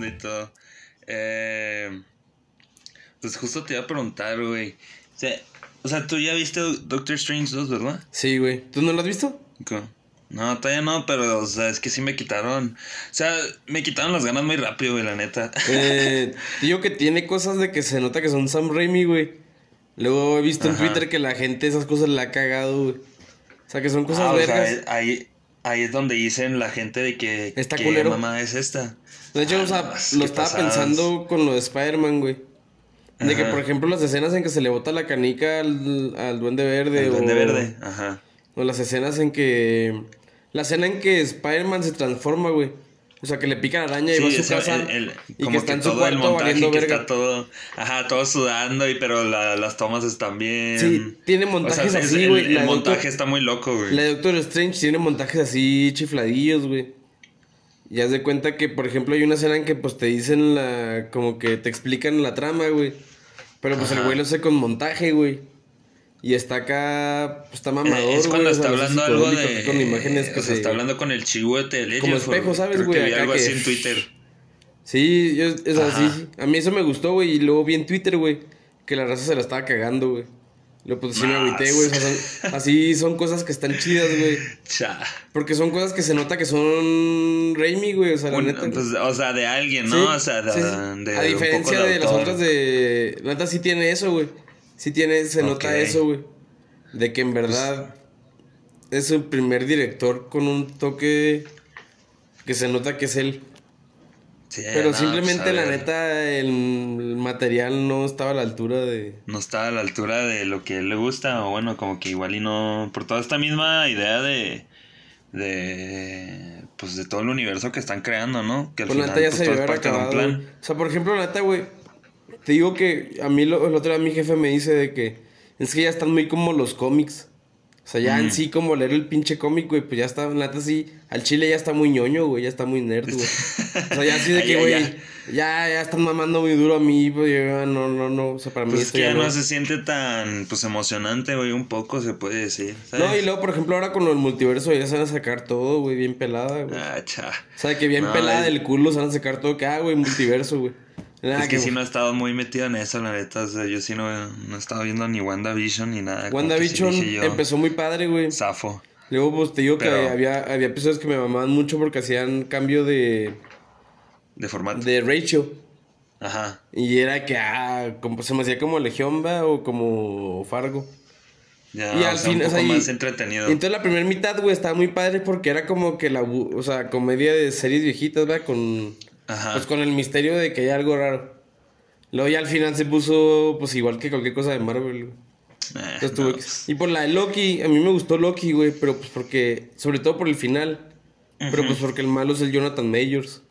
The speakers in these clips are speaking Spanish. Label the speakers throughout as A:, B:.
A: y
B: todo. Eh, pues justo te iba a preguntar, güey. O sea, o sea, tú ya viste Doctor Strange 2, ¿verdad?
C: Sí, güey. ¿Tú no lo has visto?
B: No, todavía no, pero, o sea, es que sí me quitaron. O sea, me quitaron las ganas muy rápido, güey, la neta.
C: Eh, digo que tiene cosas de que se nota que son Sam Raimi, güey. Luego he visto en. Twitter que la gente esas cosas la ha cagado, güey. O sea, que son cosas
B: Ah, o sea,
C: vergas.
B: ahí, ahí es donde dicen la gente de que. ¿qué
C: culero.
B: mamá es esta?
C: De hecho,
B: Ah,
C: o sea,
B: no, es
C: lo
B: que
C: estaba
B: pasadas.
C: pensando con lo de Spider-Man, güey. De que, por ejemplo, las escenas en que se le bota la canica al, al Duende Verde.
B: El Duende Verde, ajá.
C: O las escenas en que. La escena en que Spider-Man se transforma, güey. O sea, que le pica la araña y va a su
B: eso,
C: casa.
B: el- el-
C: y
B: como
C: que está en su
B: todo el
C: cuarto valiendo
B: que
C: verga.
B: está todo, ajá, todo sudando y pero la- las tomas están bien.
C: Sí, tiene
B: O sea,
C: montajes
B: es-
C: así, güey.
B: El, montaje
C: Doctor-
B: está muy loco, güey.
C: La de Doctor Strange tiene montajes así chifladillos, güey. Y haz de cuenta que, por ejemplo, hay una escena en que pues te dicen la. como que te explican la trama, güey. Pero pues el
B: Ajá.
C: güey lo hace con montaje, güey. Y está acá. pues, está mamador,
B: Eh, es cuando
C: güey,
B: está hablando algo de.
C: Con imágenes que
B: o sea,
C: se-
B: está hablando con el chihuete de
C: Como espejo, ¿sabes,
B: creo
C: güey?
B: que vi
C: Acá
B: algo
C: que-
B: así en Twitter.
C: Sí, yo, o sea,
B: Ajá.
C: sí, sí. A mí eso me gustó, güey. Y luego vi en Twitter, güey, que la raza se la estaba cagando, güey. Luego, pues sí me agüité, güey. o sea, son- así son cosas que están chidas, güey. Porque son cosas que se nota que son Raimi, güey. O sea, la
B: Un-
C: neta.
B: pues, o sea, de alguien,
C: Sí,
B: ¿no? o sea, de,
C: sí, sí.
B: de
C: a diferencia de las
B: autor.
C: otras de. La neta sí tiene eso, güey. Sí tiene, se nota eso, güey. De que en verdad es el primer director con un toque que se nota que es él.
B: Sí,
C: Pero
B: no,
C: simplemente,
B: pues,
C: la
B: ver,
C: neta, el material no estaba a la altura de.
B: No está a la altura de lo que le gusta, o bueno, como que igual y no. Por toda esta misma idea de. de. pues de todo el universo que están creando, ¿no? Que al
C: Pues la
B: final
C: neta ya
B: pues,
C: se
B: todo es parte de un
C: acabado.
B: plan.
C: O sea, por ejemplo, la neta, güey. Te digo que a mí lo, el otro día mi jefe me dice de que es que ya están muy como los cómics. O sea, ya
B: Mm.
C: en sí, como leer el pinche cómic, güey, pues ya está, neta sí, al chile ya está muy ñoño, güey, ya está muy nerd, güey. O sea, ya así de que, güey, ya, ya están mamando muy duro a mí, pues yo, ah, no, no, no, o sea, para mí
B: Pues es
C: esto
B: que
C: ya
B: ya
C: no.
B: no se siente tan pues emocionante, güey, un poco se puede decir. ¿sabes?
C: No, y luego, por ejemplo, ahora con el multiverso ya se van a sacar todo, güey, bien pelada, güey.
B: Ah, cha.
C: O sea, que bien
B: No,
C: pelada
B: es-
C: del culo se van a sacar todo, que, ah, güey, multiverso, güey.
B: Es que sí no he estado muy metido en eso, la neta. O sea, yo sí no, no he estado viendo ni WandaVision ni nada. que sí
C: WandaVision
B: yo,
C: empezó muy padre, güey.
B: Zafo.
C: Luego, pues te digo que había, había episodios que me mamaban mucho porque hacían cambio de,
B: De formato.
C: de ratio.
B: Ajá.
C: Y era que, ah, como, se me hacía como Legión, va, o como Fargo.
B: Ya,
C: Y
B: o
C: al
B: sea,
C: fin,
B: un
C: o
B: poco
C: y-
B: más entretenido.
C: Y entonces la primera mitad, güey, estaba muy padre porque era como que la, o sea, comedia de series viejitas, va, con,
B: Ajá.
C: pues con el misterio de que hay algo raro. Luego ya al final se puso, pues igual que cualquier cosa de Marvel, güey.
B: Eh,
C: Entonces
B: no,
C: tuve-
B: pues,
C: Y por la de Loki, a mí me gustó Loki, güey, pero pues porque, sobre todo por el final, pero pues porque el malo es el Jonathan Majors.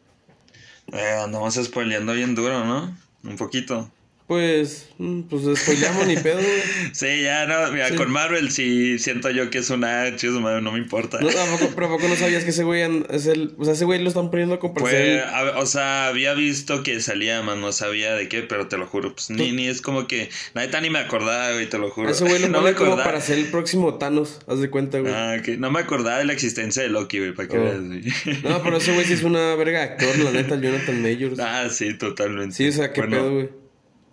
B: eh, andamos spoileando bien duro, ¿no? Un poquito.
C: Pues, mm, pues spoileamos ni pedo, güey.
B: Sí, ya no, mira,
C: Sí.
B: con Marvel sí siento yo que es una chisma, no me importa.
C: No, tampoco, pero ¿a poco no sabías que ese güey es el, o sea, ese güey lo están poniendo ser
B: Pues, a- o sea, había visto que salía, más no sabía de qué, pero te lo juro, pues ni, ni es como que, neta ni me acordaba, güey, te lo juro.
C: ese güey lo
B: no me
C: como para ser el próximo Thanos, haz de cuenta, güey.
B: Ah, ok. No me acordaba de la existencia de Loki, güey, para que
C: Oh.
B: veas, güey.
C: No, pero ese güey sí es una verga actor, la neta, el Jonathan Majors.
B: Ah, sí, totalmente.
C: Sí, o sea, qué
B: Bueno,
C: pedo, güey.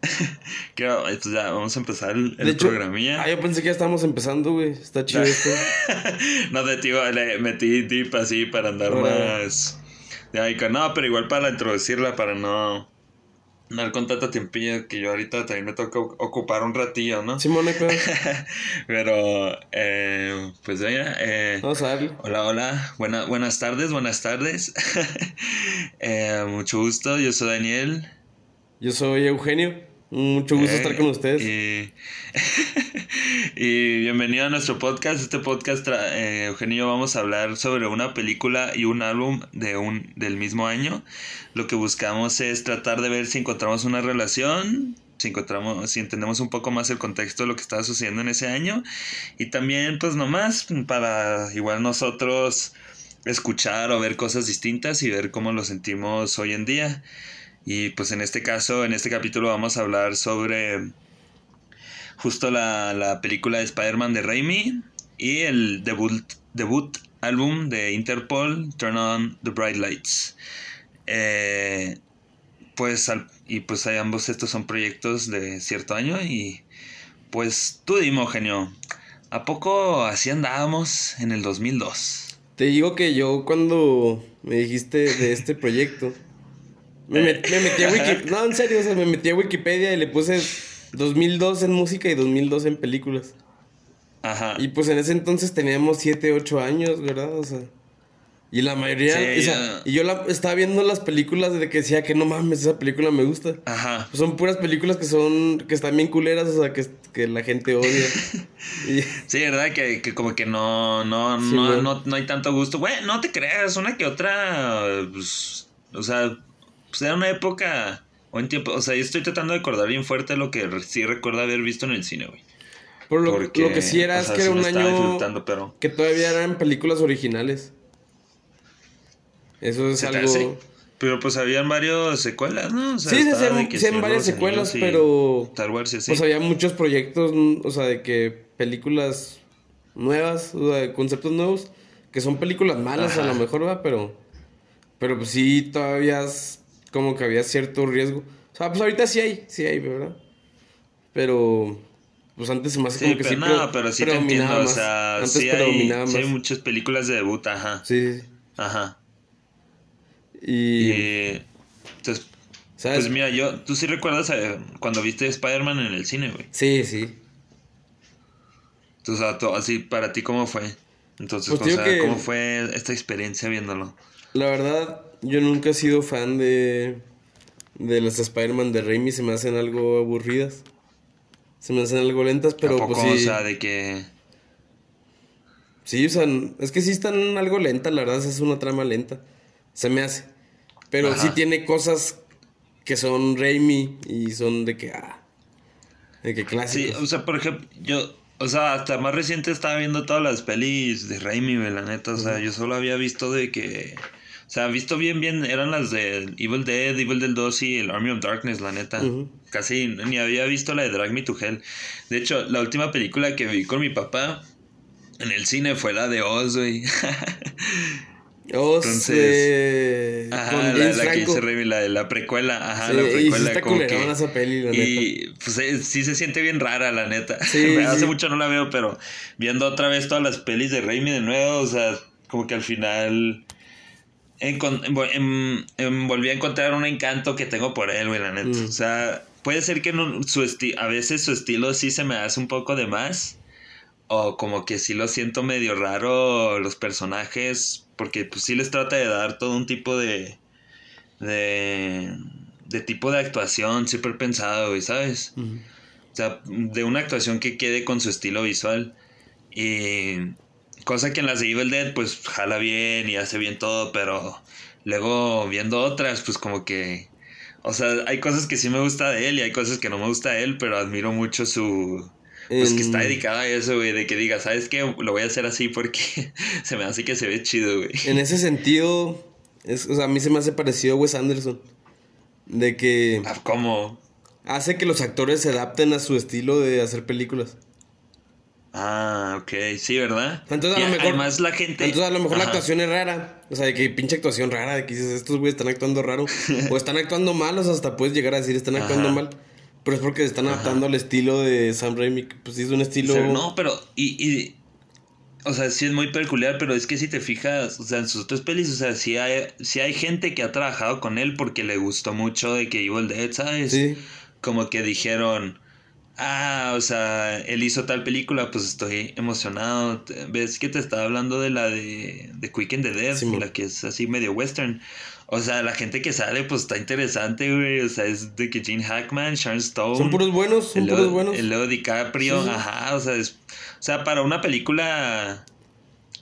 B: ¿qué- pues ya, vamos a empezar el, el
C: De hecho,
B: programilla.
C: ah, yo pensé que ya estábamos empezando, güey. Está chido esto.
B: no te tío, le metí tip así para andar más. De ahí, no, pero igual para introducirla, para no. No dar con tanto tiempillo que yo ahorita también me toca ocupar un ratillo, ¿no?
C: Simón, pedo.
B: pero, eh, pues ya, eh,
C: Vamos a darle.
B: Hola, hola, Buena- buenas tardes, buenas tardes. Eh, mucho gusto, yo soy Daniel.
C: Yo soy Eugenio. Mucho gusto
B: Eh,
C: estar con ustedes.
B: Y, y bienvenido a nuestro podcast. Este podcast, eh, Eugenio, y yo vamos a hablar sobre una película y un álbum de un, del mismo año. Lo que buscamos es tratar de ver si encontramos una relación, si encontramos, si entendemos un poco más el contexto de lo que estaba sucediendo en ese año. Y también, pues nomás, para igual nosotros escuchar o ver cosas distintas y ver cómo lo sentimos hoy en día. Y pues en este caso, en este capítulo vamos a hablar sobre justo la, la película de Spider-Man de Raimi y el debut, debut álbum de Interpol, Turn On the Bright Lights. Eh, pues y pues ambos estos son proyectos de cierto año y pues tú dime, genio, ¿a poco así andábamos en el 2002?
C: Te digo que yo cuando me dijiste de este proyecto, me, metí a Wikipedia, no, en serio, o sea, me metí a Wikipedia y le puse 2002 en música y 2002 en películas. Ajá. Y pues en ese entonces teníamos 7, 8 años, ¿verdad? O sea. Y la mayoría. o sea, y yo la, estaba viendo las películas de que decía que no mames, esa película me gusta. Ajá. Pues son puras películas que son. que están bien culeras, o sea, que, que la gente odia.
B: Sí, ¿verdad? Que, que, como que no. No, no, no, no, hay tanto gusto. Bueno, no te creas, una que otra. Pues, o sea, pues era una época. O en tiempo. O sea, yo estoy tratando de acordar bien fuerte lo que sí recuerdo haber visto en el cine, güey.
C: Por lo, lo que sí era es que era un año. Que todavía eran películas originales. Eso es algo.
B: Pero pues habían varias secuelas, ¿no? O
C: sea, sí, sí, sí, varias secuelas, pero.
B: Star Wars, sí.
C: Pues había muchos proyectos, o sea, de que películas nuevas, o sea, de conceptos nuevos, que son películas malas a lo mejor, va, pero. Pero pues sí, todavía es como que había cierto riesgo. O sea, pues ahorita sí hay, sí hay, ¿verdad? Pero. Pues antes se me hace como que
B: pero
C: sí.
B: No, pero sí te entiendo, o sea, antes sí hay, sí hay muchas películas de debut, ajá.
C: Sí, sí.
B: Ajá. Y... entonces, pues mira, yo, tú sí recuerdas eh, cuando viste Spider-Man en el cine, güey.
C: Sí, sí.
B: Entonces, así, para ti, ¿cómo fue? Entonces, pues ¿cómo fue esta experiencia viéndolo?
C: La verdad, yo nunca he sido fan de, de las Spider-Man de Raimi, se me hacen algo aburridas. Se me hacen algo lentas, pero
B: ¿A poco,
C: pues
B: o sea, de que...
C: Sí, o sea, es que sí están algo lentas, la verdad, es una trama lenta se me hace. Pero sí tiene cosas que son Raimi y son de que, ah, de que clásicos.
B: Sí, o sea, por ejemplo, yo, o sea, hasta más reciente estaba viendo todas las pelis de Raimi, la neta, o sea, yo solo había visto de que, sea, visto bien, bien, eran las de Evil Dead, Evil Dead 2 y el Army of Darkness, la neta. Casi ni había visto la de Drag Me to Hell. De hecho, la última película que vi con mi papá en el cine fue la de Oz, güey. Entonces, ajá, la, la que hice Remy, la de la precuela, ajá, la precuela.
C: Y como que, esa peli, la
B: y pues eh, sí se siente bien rara, la neta. Sí, Hace mucho no la veo, pero viendo otra vez todas las pelis de Raimi de nuevo, o sea, como que al final en, volví a encontrar un encanto que tengo por él, güey, la neta. Mm. O sea, puede ser que no, su a veces su estilo sí se me hace un poco de más. O como que sí lo siento medio raro los personajes porque pues sí les trata de dar todo un tipo de, de, de tipo de actuación súper pensado, güey, ¿sabes? O sea, de una actuación que quede con su estilo visual. Y cosa que en las de Evil Dead pues jala bien y hace bien todo, pero luego viendo otras pues como que... O sea, hay cosas que sí me gusta de él y hay cosas que no me gusta de él, pero admiro mucho su, pues que está dedicada a eso, güey, de que diga, ¿sabes qué? Lo voy a hacer así porque se me hace que se ve chido, güey.
C: En ese sentido, es, o sea, a mí se me hace parecido a Wes Anderson. De que...
B: Ah, ¿Cómo?
C: Hace que los actores se adapten a su estilo de hacer películas.
B: Ah, ok, sí, ¿verdad?
C: Entonces a lo mejor.
B: Además, la gente.
C: Entonces a lo mejor la actuación es rara. O sea, de que pinche actuación rara, de que dices, estos güeyes están actuando raro. o están actuando mal, o sea, hasta puedes llegar a decir, están actuando mal. Pero es porque se están adaptando al estilo de Sam Raimi. Pues sí, es un estilo.
B: no, pero. Y, y, o sea, sí es muy peculiar, pero es que si te fijas, o sea, en sus otras pelis, o sea, sí hay, hay gente que ha trabajado con él porque le gustó mucho de que Evil Dead, ¿sabes? Sí. Como que dijeron. Ah, o sea, él hizo tal película, pues estoy emocionado. ¿Ves que te estaba hablando de la de, de Quick and the Dead? la que es así medio western. O sea, la gente que sale, pues está interesante, güey. O sea, es de que Gene Hackman, Sharon Stone.
C: Son puros buenos, son puros buenos.
B: El Leo DiCaprio, ajá. O sea, es, o sea, para una película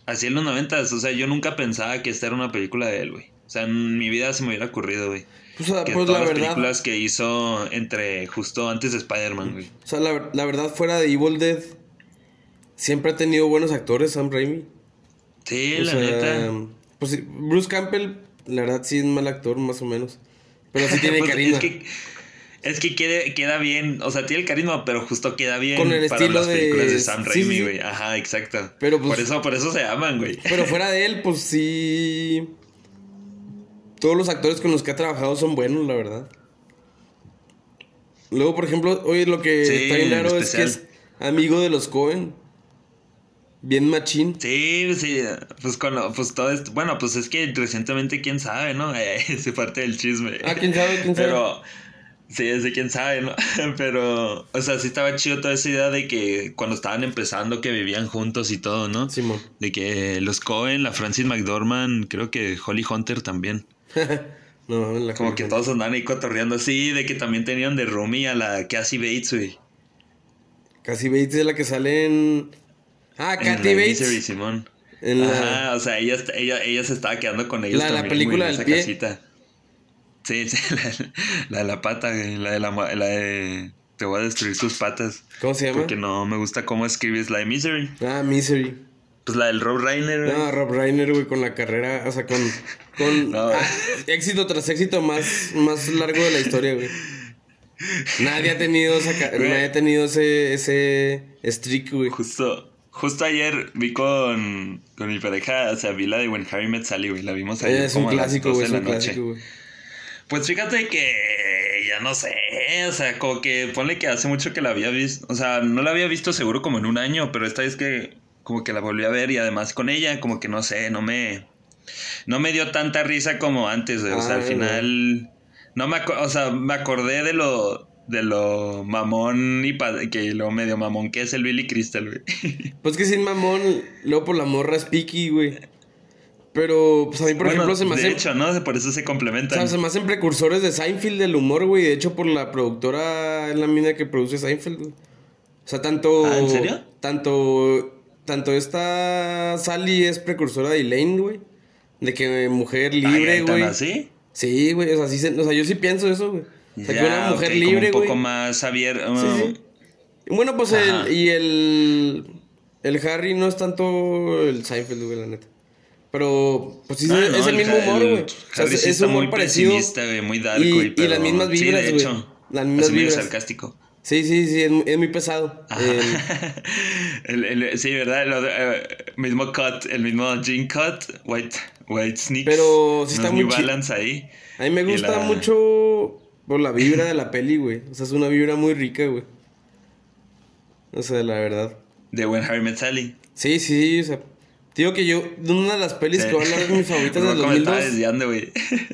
B: así en los noventas, o sea, yo nunca pensaba que esta era una película de él, güey. O sea, en mi vida se me hubiera ocurrido, güey.
C: Pues, que
B: pues
C: todas
B: las películas que hizo entre justo antes de Spider-Man, güey.
C: O sea, la, la, verdad, fuera de Evil Dead, siempre ha tenido buenos actores, Sam Raimi.
B: Sí, la neta.
C: Pues Bruce Campbell la verdad sí es mal actor, más o menos. Pero sí tiene
B: Pues,
C: carisma.
B: Es que, es que quede- queda bien, o sea, tiene el carisma, pero justo queda bien
C: Con el
B: para las películas de Sam
C: sí,
B: Raimi,
C: sí.
B: güey. Ajá, exacto.
C: Pero, pues-
B: por eso, por eso se aman, güey.
C: Pero fuera de él, pues sí. Todos los actores con los que ha trabajado son buenos, la verdad. Luego, por ejemplo, oye, lo que
B: Sí,
C: está bien
B: en
C: raro es que es amigo de los Cohen. Bien machín.
B: Sí, sí, pues con lo- pues todo esto, bueno, pues es que recientemente quién sabe, ¿no? Ese parte del chisme.
C: Ah, quién sabe, quién sabe.
B: Pero sí, ese quién sabe, ¿no? Pero, o sea, sí estaba chido toda esa idea de que cuando estaban empezando que vivían juntos y todo, ¿no?
C: Simón.
B: De que los Cohen, la Francis McDormand, creo que Holly Hunter también.
C: no, la
B: Como que todos andaban ahí cotorreando así, de que también tenían de roomie a la Cassie Bates, güey.
C: Casi Bates es la que sale en. Ah,
B: En
C: Kathy
B: la
C: Bates.
B: Misery, Simón.
C: En la-
B: Ajá, o sea, ella, ella, ella se estaba quedando con ellos
C: La- la
B: también,
C: película
B: güey, en
C: del
B: esa
C: pie.
B: casita. Sí, sí, la, la de la pata, güey, la de la, la de te voy a destruir tus patas.
C: ¿Cómo se llama?
B: Porque no me gusta cómo escribes la de Misery.
C: Ah, Misery.
B: Pues la del Rob Reiner, güey.
C: No, Rob Reiner, güey, con la carrera, o sea, con, con
B: No.
C: ah, éxito tras éxito más, más largo de la historia, güey. Nadie ha tenido, esa nadie ha tenido ese, ese streak, güey.
B: Justo, justo ayer vi con, con mi pareja, o sea, vi la de When Harry Met Sally, güey. La vimos ayer
C: Es un
B: como a las
C: clásico,
B: 12
C: güey,
B: de
C: un
B: la noche.
C: clásico, güey.
B: Pues fíjate que ya no sé, o sea, como que ponle que hace mucho que la había visto, o sea, no la había visto seguro como en un año, pero esta vez que como que la volví a ver y además con ella, como que no sé, no me no me dio tanta risa como antes, güey, o sea, al final no me, o sea, me acordé de lo de lo mamón y que lo medio mamón que es el Billy Crystal, güey.
C: Pues que sin mamón, luego por la morra es piqui, güey. Pero, pues a mí, por
B: Bueno,
C: ejemplo, se me
B: de
C: hace.
B: hecho, ¿no? Por eso se
C: O
B: complementan.
C: sea, se me hacen precursores de Seinfeld del humor, güey. De hecho, por la productora es la misma que produce Seinfeld, güey. O sea, tanto.
B: Ah, ¿en serio?
C: Tanto. Tanto esta Sally es precursora de Elaine, güey. De que mujer
B: Ay,
C: libre,
B: ¿tan
C: güey.
B: así?
C: Sí, güey. O sea, sí o sea, yo sí pienso eso, güey. O sea, que
B: Ya,
C: una mujer libre,
B: un
C: güey.
B: poco más abierto.
C: Sí, sí. Y Bueno, pues el, y el. El Harry no es tanto el Seinfeld, güey, la neta. Pero, pues sí,
B: Ah,
C: es
B: no,
C: el mismo humor, güey. O sea, es,
B: sí
C: es
B: está
C: humor
B: muy
C: parecido.
B: muy dark,
C: Y-
B: güey,
C: y las mismas
B: sí,
C: vibras,
B: de
C: güey.
B: hecho,
C: Las mismas vibras.
B: sarcástico.
C: Sí, sí, sí, es, es muy pesado. El-
B: El- el- sí, ¿verdad? Lo de- eh, mismo cut, el mismo jean cut, white, white sneaks.
C: Pero sí está
B: es
C: muy
B: New balance ahí.
C: a mí me gusta
B: la-
C: mucho por la vibra de la peli, güey. O sea, es una vibra muy rica, güey. O sea, la verdad.
B: De When Harry Met Sally.
C: Sí, sí, o sea. Digo que yo, una de las pelis
B: Sí.
C: que van a ver mis favoritas del
B: Rocco me estaba
C: 2002.
B: desviando, güey.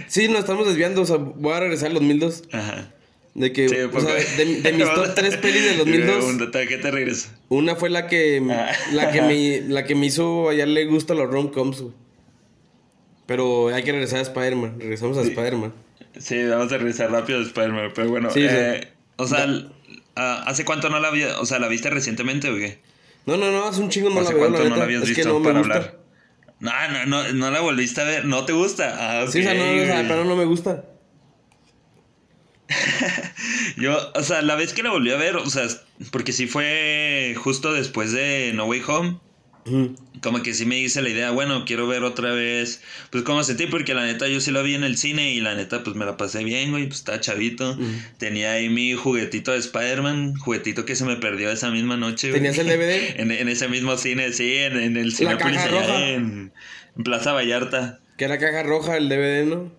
C: Sí, nos estamos desviando, o sea, voy a regresar al 2002.
B: Ajá.
C: De que,
B: Sí,
C: o sea, de, de mis top tres pelis del 2002,
B: Un detalle que te regreso.
C: una fue la que,
B: Ah.
C: la que me, la que me hizo, a ella le gusta los rom-coms, güey. Pero hay que regresar a Spider-Man, regresamos a
B: Sí.
C: Spider-Man.
B: Sí, vamos a revisar rápido Spider-Man, pero bueno.
C: Sí,
B: eh, O sea, ah, ¿hace cuánto no la vi? O sea, ¿la viste recientemente o qué?
C: No, no, no, hace un chingo no la
B: ¿Hace
C: veo, la
B: cuánto no la habías
C: es
B: visto
C: que no
B: para hablar? No, no, no, no la volviste a ver. ¿No te gusta? Ah,
C: Sí, o sea, no, o sea, pero no me gusta.
B: Yo, o sea, la vez que la volví a ver, o sea, porque sí fue justo después de No Way Home. Como que sí me hice la idea, bueno, quiero ver otra vez, pues cómo sentí, porque la neta yo sí la vi en el cine y la neta pues me la pasé bien, güey, pues estaba chavito. Tenía ahí mi juguetito de Spider-Man, juguetito que se me perdió esa misma noche, güey.
C: ¿Tenías el DVD?
B: En, en ese mismo cine, sí, en, en el cine en Plaza Vallarta.
C: Que era caja roja el DVD, ¿no?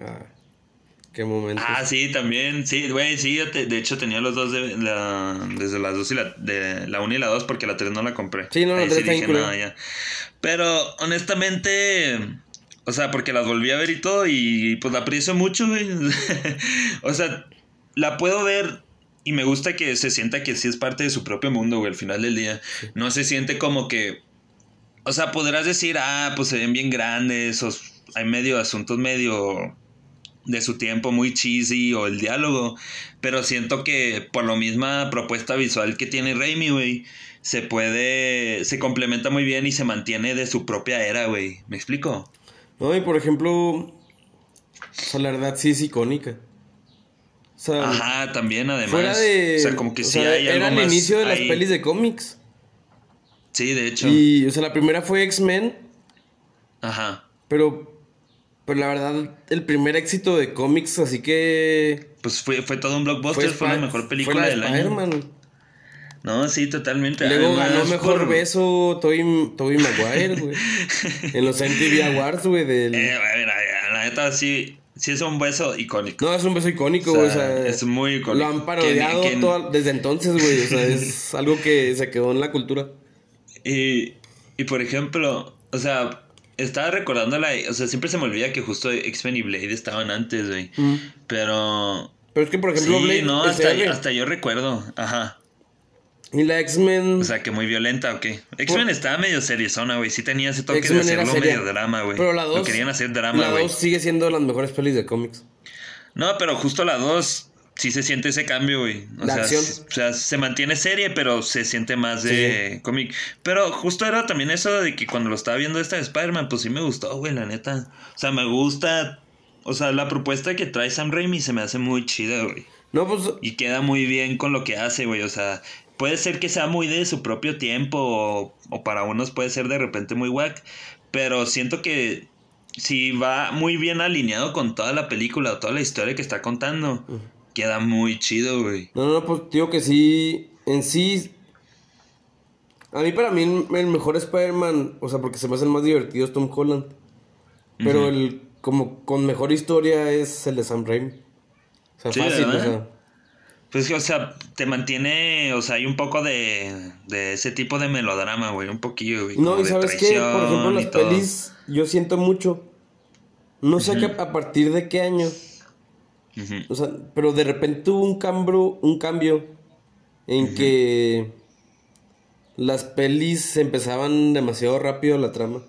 C: Ah, qué momento.
B: Ah, sí, también, sí, güey, sí, yo te- de hecho tenía los dos de la, desde las dos y la, de la 1 y la 2 porque la 3 no la compré.
C: Sí, no, la
B: Ahí
C: tres está
B: dije,
C: bien
B: "No,
C: culera".
B: ya". Pero honestamente, o sea, porque las volví a ver y todo y pues la aprecio mucho, güey. o sea, la puedo ver y me gusta que se sienta que sí es parte de su propio mundo, güey, al final del día. No se siente como que o sea, podrás decir, ah, pues se ven bien grandes, o hay medio asuntos medio de su tiempo muy cheesy o el diálogo, pero siento que por la misma propuesta visual que tiene Raimi, güey, se puede, se complementa muy bien y se mantiene de su propia era, güey. ¿Me explico?
C: No, y por ejemplo, o sea, la verdad sí es icónica. O sea,
B: Ajá, también además.
C: fuera de...
B: o sea, como que sí
C: sea,
B: hay algo
C: Era el
B: más
C: inicio de las
B: ahí.
C: pelis de cómics.
B: Sí, de hecho.
C: Y, o sea, la primera fue X-Men,
B: Ajá.
C: pero Pero la verdad, el primer éxito de cómics, así que.
B: Pues fue, fue todo un blockbuster, fue, la mejor
C: fue
B: película
C: la de
B: del año. No, sí, totalmente.
C: Luego
B: Además,
C: ganó mejor
B: por-
C: beso Toby, Toby Maguire, güey. en los MTV Awards, güey. Del...
B: Eh, a ver, a- a- la neta, sí, sí es un beso icónico.
C: No, es un beso icónico,
B: O sea,
C: güey. O sea,
B: es muy icónico.
C: Lo han parodiado toda- desde entonces, güey. O sea, es algo que se quedó en la cultura.
B: Y, y por ejemplo, o sea, estaba recordando la. O sea, siempre se me olvida que justo X-Men y Blade estaban antes, güey. Pero.
C: Pero es que, por ejemplo,
B: sí,
C: Blade
B: no, hasta, yo recuerdo. Ajá.
C: Y la X-Men.
B: O sea, que muy violenta, ¿o qué? X-Men estaba medio seriezona, güey. Sí tenía ese toque de hacerlo medio drama, güey.
C: Pero la
B: Lo
C: 2.
B: querían hacer drama,
C: La
B: güey.
C: 2 sigue siendo las mejores pelis de cómics.
B: No, pero justo la 2 sí se siente ese cambio, güey. O sea, o sea, se mantiene serie, pero se siente más de cómic. Pero justo era también eso de que cuando lo estaba viendo esta de Spider-Man, pues sí me gustó, güey, la neta. O sea, me gusta. O sea, la propuesta que trae Sam Raimi se me hace muy chida, güey.
C: No, pues.
B: Y queda muy bien con lo que hace, güey. O sea, puede ser que sea muy de su propio tiempo o, o para unos puede ser de repente muy whack. Pero siento que si va muy bien alineado con toda la película o toda la historia que está contando, queda muy chido, güey.
C: No, no, pues digo que sí. En sí. A mí, para mí, el mejor Spider-Man. O sea, porque se me hace el más divertido es Tom Holland. Pero el. Como con mejor historia es el de Sam Raimi. O sea,
B: Sí,
C: fácil, o
B: ¿verdad?
C: sea.
B: Pues que, o sea, te mantiene, o sea, hay un poco de, de ese tipo de melodrama, güey, un poquillo, güey.
C: No, y sabes qué, por ejemplo, las pelis, yo siento mucho. No sé qué- a partir de qué año. O sea, pero de repente hubo un cambio, un cambio en que las pelis empezaban demasiado rápido la trama.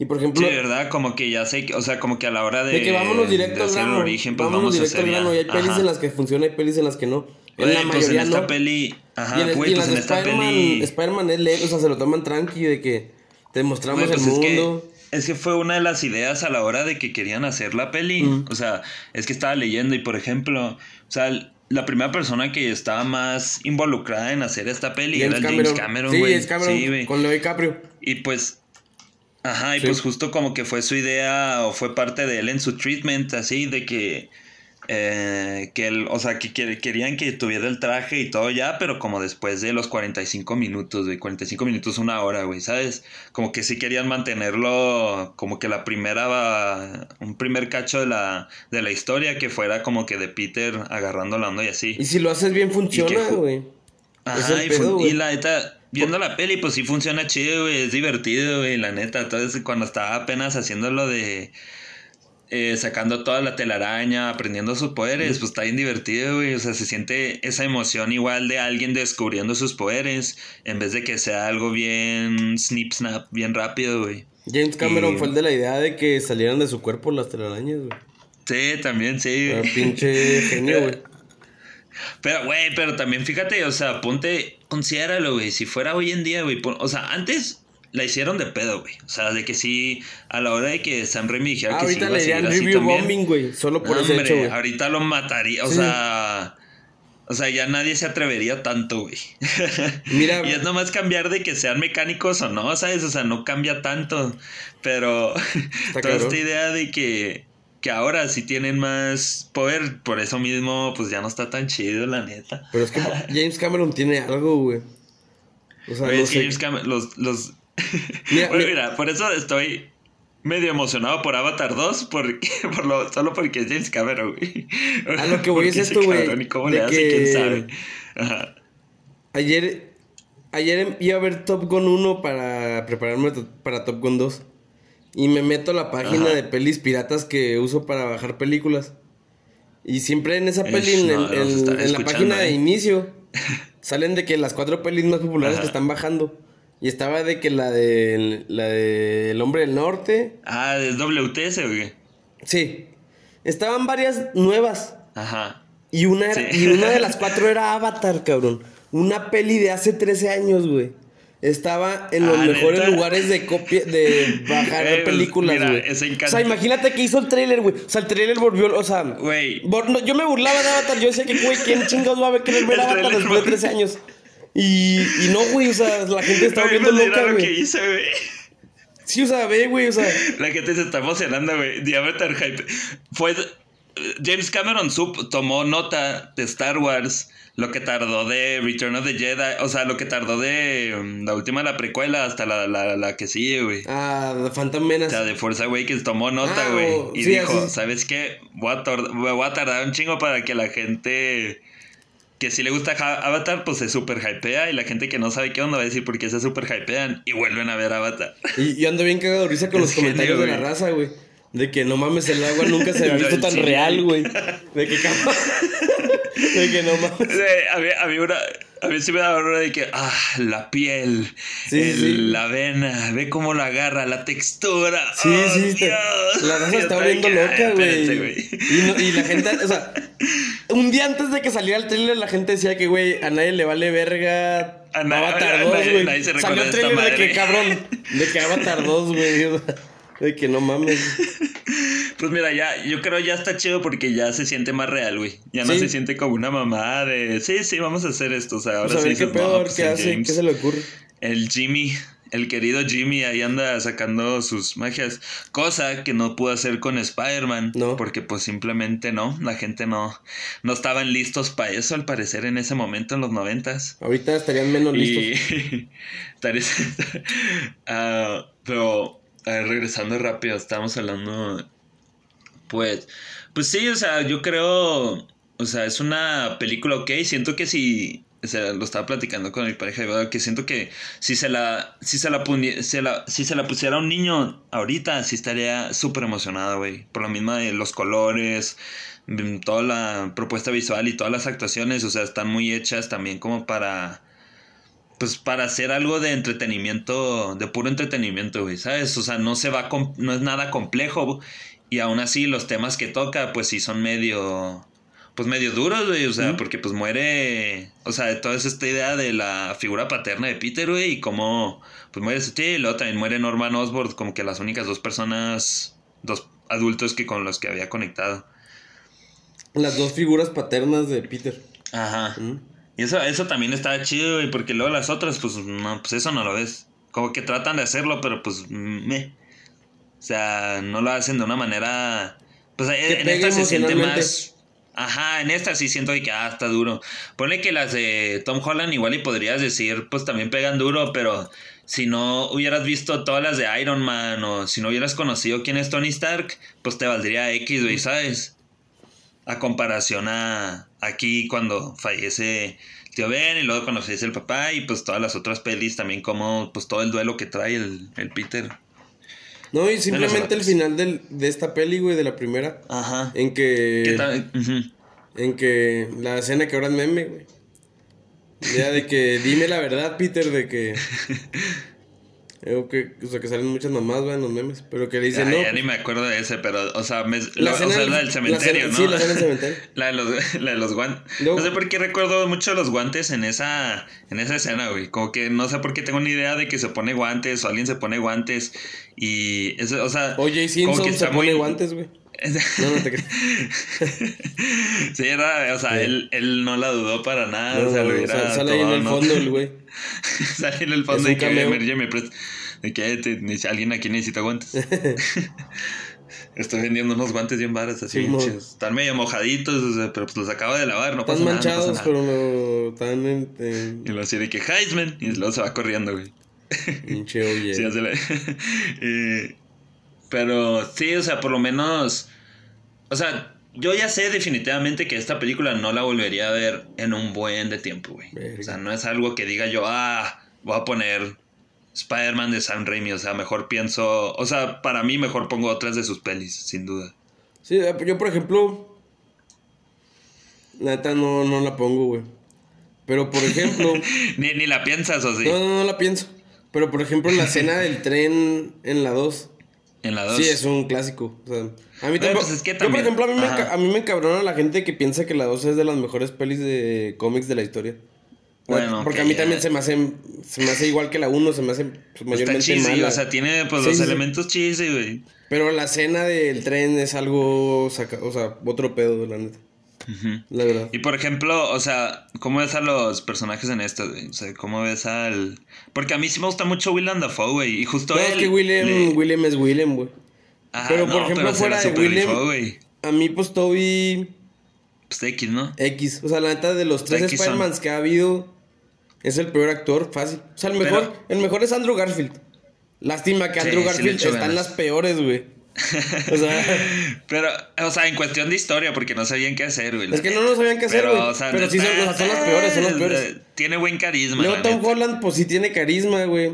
C: Y por ejemplo,
B: Sí, ¿verdad? Como que ya sé, o sea, como que a la hora de,
C: de que vámonos directo
B: de
C: al
B: hacer el
C: grano.
B: origen, pues
C: vámonos
B: vamos a
C: directo
B: hacer
C: al grano.
B: ya.
C: Y hay pelis
B: Ajá.
C: en las que funciona y pelis en las que no. En la
B: pues
C: mayoría
B: en esta
C: no.
B: peli,
C: y
B: ajá,
C: en,
B: güey,
C: y en
B: pues en esta
C: Spider-Man,
B: peli,
C: Spider-Man es leve, o sea, se lo toman tranqui de que te mostramos
B: pues
C: el
B: que,
C: mundo.
B: Es que fue una de las ideas a la hora de que querían hacer la peli,
C: Mm.
B: o sea, es que estaba leyendo y por ejemplo, o sea, la primera persona que estaba más involucrada en hacer esta peli era James Cameron,
C: sí,
B: güey.
C: es Cameron,
B: Sí,
C: con Leo DiCaprio.
B: Y pues, ajá, y
C: Sí.
B: pues justo como que fue su idea o fue parte de él en su treatment, así, de que, eh, que él, o sea, que quer- querían que tuviera el traje y todo ya, pero como después de los 45 minutos, de 45 minutos, una hora, güey, ¿sabes? Como que sí querían mantenerlo como que la primera, un primer cacho de la, de la historia que fuera como que de Peter agarrando la onda y así.
C: Y si lo haces bien, funciona, güey.
B: Ajá,
C: el
B: y,
C: pedo, güey.
B: y la neta, viendo la peli, pues sí funciona chido, güey, es divertido, güey, la neta. Entonces, cuando estaba apenas haciendo lo de eh, sacando toda la telaraña, aprendiendo sus poderes, pues está bien divertido, güey. O sea, se siente esa emoción igual de alguien descubriendo sus poderes, en vez de que sea algo bien snip snap, bien rápido, güey.
C: James Cameron
B: Y-
C: fue el de la idea de que salieran de su cuerpo las telarañas, güey.
B: Sí, también, sí. Güey.
C: pinche genio, güey.
B: Pero, güey, pero también fíjate, o sea, ponte, considéralo, güey, si fuera hoy en día, güey, o sea, antes la hicieron de pedo, güey, o sea, de que sí, a la hora de que Sam Raimi dijera que sí
C: Ahorita
B: iba a
C: le
B: seguir
C: dirían
B: así
C: review bombing, güey. Solo por ese
B: hombre,
C: hecho,
B: ahorita lo mataría, o
C: Sí.
B: sea, o sea, ya nadie se atrevería tanto, güey.
C: Mira,
B: y es nomás cambiar de que sean mecánicos o no, ¿sabes? O sea, no cambia tanto, pero toda esta idea de que, que ahora sí tienen más poder, por eso mismo, pues ya no está tan chido, la neta.
C: pero es que James Cameron tiene algo, güey. O sea,
B: Güey,
C: no
B: es que
C: sé.
B: James Cameron, los, los...
C: Mira,
B: Bueno,
C: mira.
B: por eso estoy medio emocionado por Avatar 2, porque, por lo, solo porque es James Cameron, güey.
C: A lo que voy es esto, güey,
B: cabrón, ¿Y cómo le hace?
C: que-
B: ¿Quién sabe? Ajá.
C: Ayer, ayer iba a ver Top Gun 1 para prepararme para Top Gun 2. Y me meto a la página
B: Ajá.
C: de pelis piratas que uso para bajar películas. Y siempre en esa peli, en,
B: no,
C: la página de
B: eh.
C: inicio, salen de que las cuatro pelis más populares
B: Ajá.
C: que están bajando. Y estaba de que la de la de El Hombre del Norte.
B: Ah, es WTS, güey.
C: Sí. Estaban varias nuevas.
B: Ajá.
C: Y una, era-
B: Sí.
C: y una de las cuatro era Avatar, cabrón. Una peli de hace 13 años, güey. Estaba en los
B: Ah,
C: mejores
B: ¿neta?
C: lugares de copia, de bajar
B: Eh, pues,
C: películas, güey. O sea, imagínate que hizo el tráiler, güey. O sea, el tráiler volvió, o sea...
B: Güey.
C: no, yo me burlaba de Avatar. Yo decía que, güey, ¿quién chingados va a querer ver
B: El
C: Avatar
B: tráiler
C: después de
B: volvió.
C: 13 años? Y, y no, güey, o sea, la gente estaba
B: Güey,
C: viendo loca,
B: lo que
C: güey.
B: hice, güey.
C: Sí, o sea, ve, güey, o sea.
B: La gente se está emocionando, güey. Avatar Hype. Fue. James Cameron Sub tomó nota de Star Wars, lo que tardó de Return of the Jedi, o sea, lo que tardó de um, la última, la precuela, hasta la, la, la que sigue, güey.
C: Ah, The Phantom
B: O
C: Menace.
B: sea, de Force Awakens tomó nota,
C: Ah,
B: güey.
C: o-
B: y
C: sí,
B: dijo, ¿sabes qué? Voy a, voy a tardar un chingo para que la gente que si le gusta Avatar, pues se super hypea. Y la gente que no sabe qué onda va a decir por qué se super hypean. Y vuelven a ver Avatar.
C: Y yo ando bien cagado de risa con
B: Es
C: los comentarios de la raza, güey. De que no mames, el agua nunca se había visto tan real,
B: güey.
C: De que cabrón. De que no mames.
B: A, mí, a, mí una, a mí sí me da horror de que, ah, la piel,
C: Sí,
B: el-
C: sí.
B: la vena, ve cómo la agarra, la textura.
C: Sí,
B: oh,
C: sí, la raza está volviendo
B: que, "Ay,
C: loca, güey. Y, no- y la gente, o sea, un día antes de que saliera el trailer, la gente decía que, güey, a nadie le vale verga
B: A
C: Avatar
B: a
C: 2,
B: nadie-
C: güey. Salió el trailer de que, cabrón, de que Avatar 2, güey. De que no mames.
B: Pues mira, ya, yo creo ya está chido porque ya se siente más real, güey. Ya no
C: Sí.
B: se siente como una mamá de, sí, sí, vamos a hacer esto. O sea, ahora
C: Pues
B: sí
C: qué
B: dices,
C: pedo,
B: "No,
C: a ver
B: pues
C: qué hace,
B: James".
C: qué se le ocurre.
B: El Jimmy, el querido Jimmy, ahí anda sacando sus magias. Cosa que no pudo hacer con Spider-Man.
C: No.
B: Porque pues simplemente no. La gente no, no estaban listos para eso, al parecer, en ese momento, en los noventas.
C: Ahorita estarían menos listos.
B: Y. Ah, pero a ver, regresando rápido, estamos hablando. Pues. Pues sí, o sea, yo creo. O sea, es una película ok. Siento que si. O sea, lo estaba platicando con mi pareja boda, que siento que si se la. Si se la, se la- si se la pusiera a un niño ahorita, sí estaría súper emocionado, güey. Por lo mismo de los colores. mm, Toda la propuesta visual y todas las actuaciones, o sea, están muy hechas también como para pues para hacer algo de entretenimiento, de puro entretenimiento, güey, ¿sabes? O sea, no se va, no es nada complejo y aún así los temas que toca, pues sí son medio, pues medio duros, güey, o sea, porque pues muere, o sea, toda esta idea de la figura paterna de Peter, güey, y cómo, pues muere su tío y luego también muere Norman Osborn, como que las únicas dos personas, dos adultos que con los que había conectado.
C: Las dos figuras paternas de Peter.
B: Ajá.
C: ¿Mm?
B: Y eso, eso también está chido, güey, porque luego las otras, pues, no, pues eso no lo ves. Como que tratan de hacerlo, pero pues, me. O sea, no lo hacen de una manera. Pues en, en
C: pegue
B: esta se siente más. Ajá, en esta sí siento que ah, está duro. Ponle que las de Tom Holland igual y podrías decir, pues también pegan duro, pero si no hubieras visto todas las de Iron Man o si no hubieras conocido quién es Tony Stark, pues te valdría X, güey, ¿sabes? A comparación a aquí cuando fallece tío Ben y luego cuando fallece el papá y pues todas las otras pelis también como pues todo el duelo que trae el, el Peter.
C: No, y simplemente el final del- de esta peli, güey, de la primera.
B: Ajá.
C: En que.
B: ¿Qué tal? Ujú.
C: En que la escena que ahora es meme, güey. Ya de que dime la verdad, Peter, de que. eh, que o sea, que salen muchas mamás, güey, en los memes. Pero que le dicen,
B: Ah,
C: no.
B: ya ni me acuerdo de ese, pero, o sea, me,
C: la
B: lo- o sea, la del
C: la
B: cementerio,
C: escena-
B: ¿no?
C: Sí, la del cementerio.
B: La de los, la de los guantes.
C: Luego-
B: no sé por qué recuerdo mucho los guantes en esa, en esa escena, güey. Como que no sé por qué tengo una idea de que se pone guantes o alguien se pone guantes. Y eso, o sea.
C: O Jay
B: como
C: Simpson
B: que
C: se
B: está
C: pone
B: muy-
C: guantes, güey. No, no te creas.
B: sí, era, o sea, él, él no la dudó para nada.
C: No,
B: o sea, lo hubiera
C: sal- sale ahí en el fondo el güey.
B: sale en el fondo de que. Emerge me presta. De que te- alguien aquí necesita guantes. Estoy vendiendo unos guantes bien baras así.
C: Sí.
B: Están medio mojaditos, o sea, pero pues los acabo de lavar, no
C: Están
B: pasa nada. no pasa
C: manchados,
B: nada.
C: pero no, están en. en
B: Y luego así de que Heisman. Y luego se va corriendo, güey.
C: pinche oye.
B: Sí, la- Eh, pero sí, o sea, por lo menos. O sea, yo ya sé definitivamente que esta película no la volvería a ver en un buen de tiempo, güey. O sea, no es algo que diga yo, ah, voy a poner Spider-Man de Sam Raimi. O sea, mejor pienso. O sea, para mí, mejor pongo otras de sus pelis, sin duda.
C: Sí, yo por ejemplo. La neta no, no la pongo, güey. Pero por ejemplo.
B: Ni, ni la piensas, o sí.
C: No, no, no la pienso. Pero por ejemplo, la escena del tren en la 2.
B: En la 2.
C: Sí, es un clásico. O sea, a mí
B: Bueno,
C: tampoco.
B: pues es que
C: Yo,
B: también-
C: por ejemplo, a mí, me,
B: Ajá.
C: enca- a mí me encabrona la gente que piensa que la 2 es de las mejores pelis de cómics de la historia.
B: Bueno,
C: Porque a mí también se me hace. Se me hace igual que la 1, se me hace pues,
B: Está
C: mayormente
B: cheesy,
C: mala.
B: o sea, tiene pues
C: Sí,
B: los
C: sí,
B: elementos cheesy, güey.
C: Pero la escena del tren es algo. o sea, otro pedo, la neta. La verdad.
B: Y por ejemplo, o sea, ¿cómo ves a los personajes en esto, güey? O sea, ¿cómo ves al...? Porque a mí sí me gusta mucho William Dafoe, güey. Y justo
C: No,
B: él...
C: es que William,
B: le-
C: es William, güey.
B: Ajá,
C: pero, por
B: no,
C: ejemplo,
B: pero
C: fuera de
B: güey.
C: A mí, pues, Toby
B: Pues X, ¿no?
C: X. O sea, la neta, de los tres
B: son-
C: Spider-Mans que ha habido, es el peor actor, fácil. O sea, el mejor,
B: Pero-
C: el mejor es Andrew Garfield. Lástima que
B: Sí,
C: Andrew
B: sí
C: Garfield
B: echo
C: está en las peores, güey. O sea,
B: Pero, o sea, en cuestión de historia, porque no sabían qué hacer, güey.
C: es que no lo sabían qué hacer,
B: Pero,
C: güey.
B: o sea,
C: Pero sí son, o sea, son las peores, son peores.
B: eh, Tiene buen carisma,
C: Luego
B: la
C: Tom
B: neta.
C: Holland, pues sí tiene carisma, güey.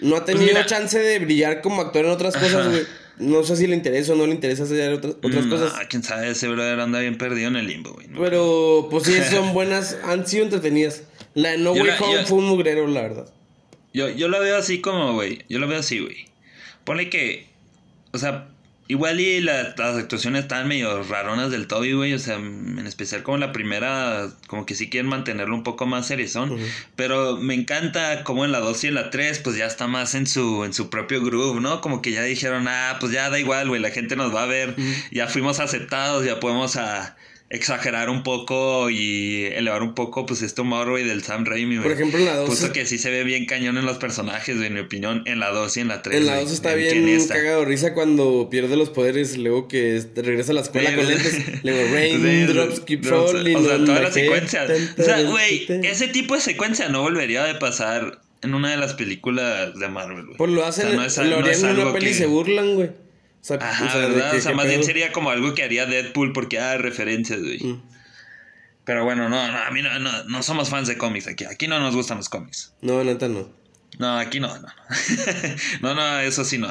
C: No ha tenido
B: mira-
C: chance de brillar como actor en otras cosas, güey. No sé si le interesa o no le interesa hacer otras, otras
B: Mm,
C: cosas.
B: ah, quién sabe, ese brother anda bien perdido en el limbo, güey.
C: Pero, pues sí, son buenas, han sido entretenidas. La de No
B: Yo
C: Way
B: la-
C: Home
B: yo-
C: fue un mugrero, la verdad.
B: Yo, yo lo veo así como, güey. Yo lo veo así, güey. Ponle que. O sea, igual y la- las actuaciones están medio raronas del Toby, güey. O sea, en especial como la primera, como que sí quieren mantenerlo un poco más serezón.
C: Ujú.
B: Pero me encanta como en la 2 y en la 3, pues ya está más en su, en su propio groove, ¿no? Como que ya dijeron, ah, pues ya da igual, güey. La gente nos va a ver. Ya fuimos aceptados, ya podemos a exagerar un poco y elevar un poco, pues, este humor, güey, del Sam Raimi, güey.
C: Por ejemplo, en la 2.
B: Puesto que sí se ve bien cañón en los personajes, güey, en mi opinión, en la 2 y en la 3.
C: En la
B: güey,
C: 2 está bien
B: en esta.
C: cagado risa cuando pierde los poderes, luego que regresa a la escuela
B: Sí,
C: con lentes, luego raindrops keep falling.
B: O sea, toda la secuencia. O sea, güey, ese tipo de secuencia no volvería a pasar en una de las películas de Marvel, güey.
C: Pues lo
B: O
C: hacen,
B: sea, no es-
C: lo harían en una peli y
B: que-
C: se burlan, güey. Sea,
B: Ajá,
C: o sea,
B: ¿verdad?
C: que-
B: o sea, más bien sería como algo que haría Deadpool porque ah, referencias, güey.
C: Mm.
B: Pero bueno, no, no, a mí no, no, no somos fans de cómics aquí. Aquí no nos gustan los cómics.
C: No, neta no.
B: No, aquí no, no. No, no, eso sí no.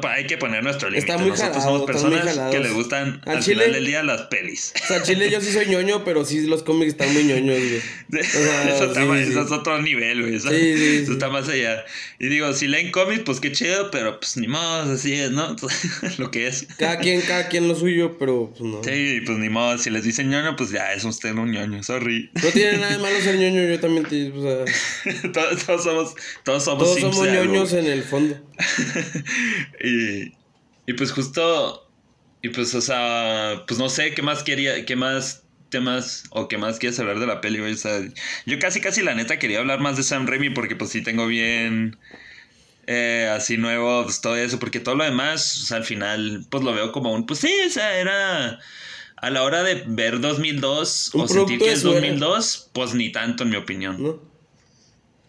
B: Pa- Hay que poner nuestro límite. Nosotros
C: jalado,
B: somos personas que les gustan
C: Al
B: al
C: chile-
B: final del día las pelis.
C: O sea, Chile yo sí soy ñoño, pero sí los cómics están muy ñoños, güey. sea,
B: eso,
C: sí,
B: más-
C: sí.
B: eso es otro nivel, güey. Eso,
C: Sí,
B: eso está más allá. Y digo, si leen cómics, pues qué chido, pero pues ni modo, así es, ¿no? Lo que es.
C: Cada quien, cada quien lo suyo, pero pues no.
B: Sí, pues ni modo. Si les dicen ñoño, pues ya es usted un ñoño, sorry.
C: No tiene nada de malo ser ñoño, yo también te, o sea,
B: todos, todos somos, todos somos,
C: todos
B: simps
C: somos
B: de
C: ñoños en el fondo.
B: y, y pues justo. Y pues, o sea, pues no sé qué más quería, qué más temas o qué más quieres hablar de la peli, güey. O sea, yo casi, casi la neta quería hablar más de Sam Raimi porque pues sí tengo bien. eh, así nuevo, pues todo eso, porque todo lo demás, o sea, al final, pues lo veo como un, pues sí, o sea, era a la hora de ver 2002
C: Un
B: o sentir que es
C: su era.
B: 2002, pues ni tanto en mi opinión.
C: ¿No?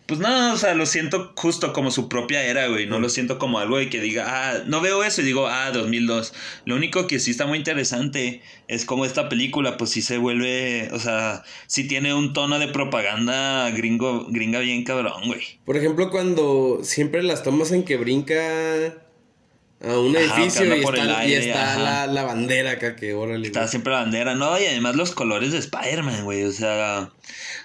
B: Pues no, o sea, lo siento justo como su propia era, güey. No lo siento como algo de que diga, ah, no veo eso y digo, ah, 2002. Lo único que sí está muy interesante es como esta película, pues sí se vuelve, o sea, sí tiene un tono de propaganda gringo, gringa bien cabrón, güey.
C: Por ejemplo, cuando siempre las tomas en que brinca a un
B: Ajá,
C: edificio
B: que
C: y está, y la, la bandera acá que órale.
B: Está
C: güey.
B: siempre la bandera, ¿no? Y además los colores de Spider-Man, güey. O sea,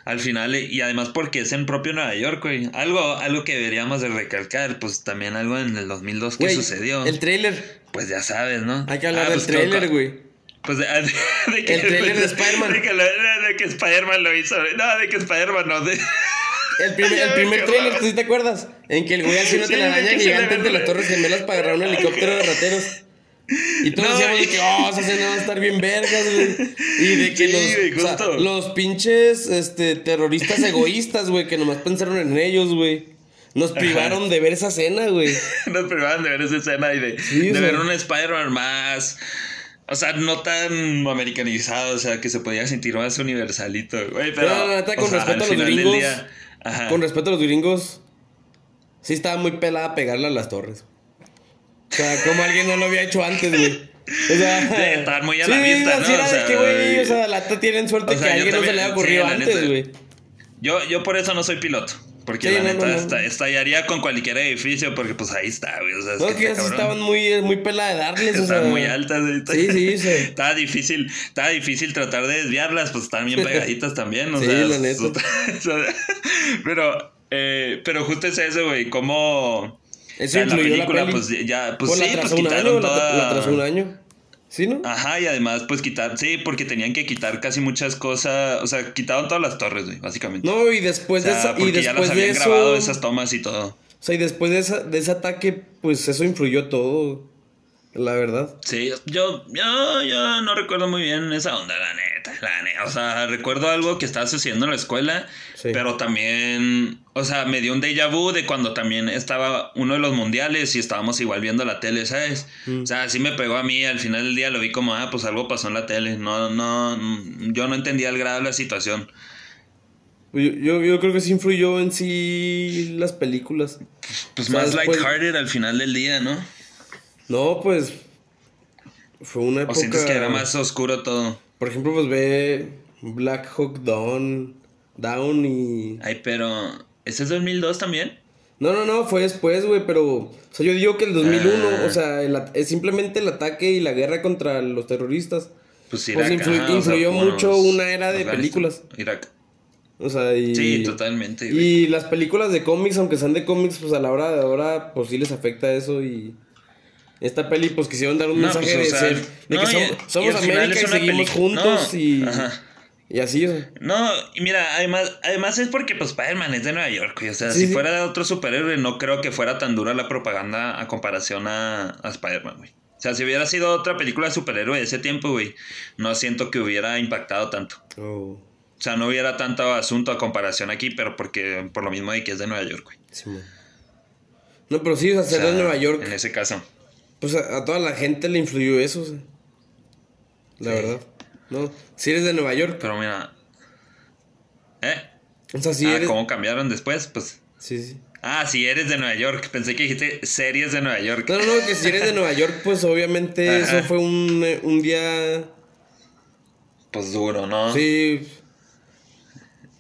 B: al final, y además porque es en propio Nueva York, güey. Algo, algo que deberíamos de recalcar, pues también algo en el 2002 que
C: Güey,
B: sucedió.
C: El trailer.
B: Pues ya sabes, ¿no?
C: Hay que hablar
B: Ah,
C: del
B: pues,
C: trailer, güey.
B: Pues de, de que,
C: El trailer de Spider-Man.
B: De que, que Spider-Man lo hizo. No, de que Spider-Man no. De,
C: El primer, el primer trailer, ¿tú sí te acuerdas? En que el güey hace una
B: Sí,
C: telaraña
B: se
C: gigante entre las torres gemelas para agarrar un helicóptero de rateros. Y todos
B: No,
C: decíamos de que, oh, esa escena va a estar bien vergas, güey. Y de que
B: Sí,
C: los, o sea,
B: justo.
C: los pinches este, terroristas egoístas, güey, que nomás pensaron en ellos, güey. Nos privaron de ver esa escena, güey.
B: nos privaban de ver esa escena y de,
C: Sí,
B: de ver un Spider-Man más. O sea, no tan americanizado, o sea, que se podía sentir más universalito, güey. Pero,
C: No, la neta,
B: o
C: con
B: sea,
C: respeto a los gringos,
B: día, ajá.
C: Con respeto a los gringos, sí estaba muy pelada pegarle a las torres. O sea, como alguien no lo había hecho antes, güey. O sea,
B: Sí, estaban muy a la
C: sí,
B: vista, ¿no?
C: era
B: O sea,
C: que, güey, o sea, la tienen suerte
B: o sea,
C: que a alguien no se le haya
B: sí,
C: ocurrido antes, güey.
B: Yo, yo por eso no soy piloto. Porque
C: Sí,
B: la
C: no,
B: neta
C: no, no.
B: esta- estallaría con cualquier edificio porque pues ahí está, güey. O sea, es
C: No,
B: que
C: que
B: está
C: estaban muy, muy pelada de darles, o sea.
B: Muy altas. güey.
C: Sí, sí, sí.
B: Estaba difícil, estaba difícil tratar de desviarlas, pues están bien pegaditas también, o
C: Sí,
B: sea,
C: la neta.
B: pero, eh, pero justo es eso, güey, cómo...
C: Eso
B: o sea,
C: incluyó la peli.
B: pues ya, pues
C: Pues
B: sí,
C: la
B: pues quitaron
C: año, la,
B: toda...
C: la trazó un año. ¿Sí, no?
B: Ajá, y además, pues quitar, sí, porque tenían que quitar casi muchas cosas, o sea, quitaron todas las torres, güey, básicamente.
C: No, y después
B: o sea,
C: de esa, y
B: porque ya las
C: después de
B: habían grabado
C: eso.
B: esas tomas y todo.
C: O sea, y después de, esa, de ese ataque, pues eso influyó todo. La verdad.
B: Sí, yo, yo, yo no recuerdo muy bien esa onda, la neta, la neta. O sea, recuerdo algo que estaba sucediendo en la escuela,
C: Sí.
B: pero también, o sea, me dio un déjà vu de cuando también estaba uno de los mundiales y estábamos igual viendo la tele, ¿sabes?
C: Mm.
B: O sea, así me pegó a mí, al final del día lo vi como, ah, pues algo pasó en la tele. No, no, yo no entendía el grado de la situación.
C: Yo, yo, yo creo que sí influyó en sí las películas.
B: Pues
C: O sea,
B: más lighthearted al final del día, ¿no?
C: No, pues. Fue una
B: O
C: época.
B: sientes que era más oscuro todo.
C: Por ejemplo, pues ve Black Hawk Down, Down y.
B: Ay, pero, ¿ese es 2002 también?
C: No, no, no, fue después, güey, pero. O sea, yo digo que el 2001,
B: Ah.
C: o sea, el es simplemente el ataque y la guerra contra los terroristas.
B: Pues
C: Pues influ-
B: ajá, o sea,
C: influyó mucho
B: los-
C: una era de películas.
B: Irak.
C: O sea, y.
B: Sí, totalmente. güey.
C: Y las películas de cómics, aunque sean de cómics, pues a la hora de ahora, pues sí les afecta eso y. Esta peli, pues quisieron dar un
B: No,
C: mensaje
B: pues, o
C: de,
B: sea,
C: ser, de
B: no,
C: que
B: y-
C: somos,
B: y
C: somos
B: final
C: América y seguimos juntos
B: no,
C: y.
B: ajá.
C: Y así, sea.
B: No, y mira, además, además es porque pues Spider-Man es de Nueva York, güey. O sea,
C: Sí,
B: si
C: sí.
B: fuera de otro superhéroe, no creo que fuera tan dura la propaganda a comparación a, a Spider-Man, güey. O sea, si hubiera sido otra película de superhéroe de ese tiempo, güey, no siento que hubiera impactado tanto.
C: Oh,
B: O sea, no hubiera tanto asunto a comparación aquí, pero porque por lo mismo de que es de Nueva York, güey.
C: sí, man. No, pero sí, o sea,
B: O sea,
C: de Nueva York,
B: En ese caso.
C: Pues a, a toda la gente le influyó eso, o sea. La
B: Sí.
C: verdad. No, si eres de Nueva York,
B: Pero mira. ¿Eh?
C: o sea, si
B: ah,
C: eres.
B: ¿cómo cambiaron después? Pues.
C: Sí, sí.
B: Ah, si eres de Nueva York. Pensé que dijiste series de Nueva York.
C: No, no, que si eres de Nueva York, pues obviamente
B: Ajá.
C: eso fue un, eh, un día.
B: Pues duro, ¿no?
C: Sí.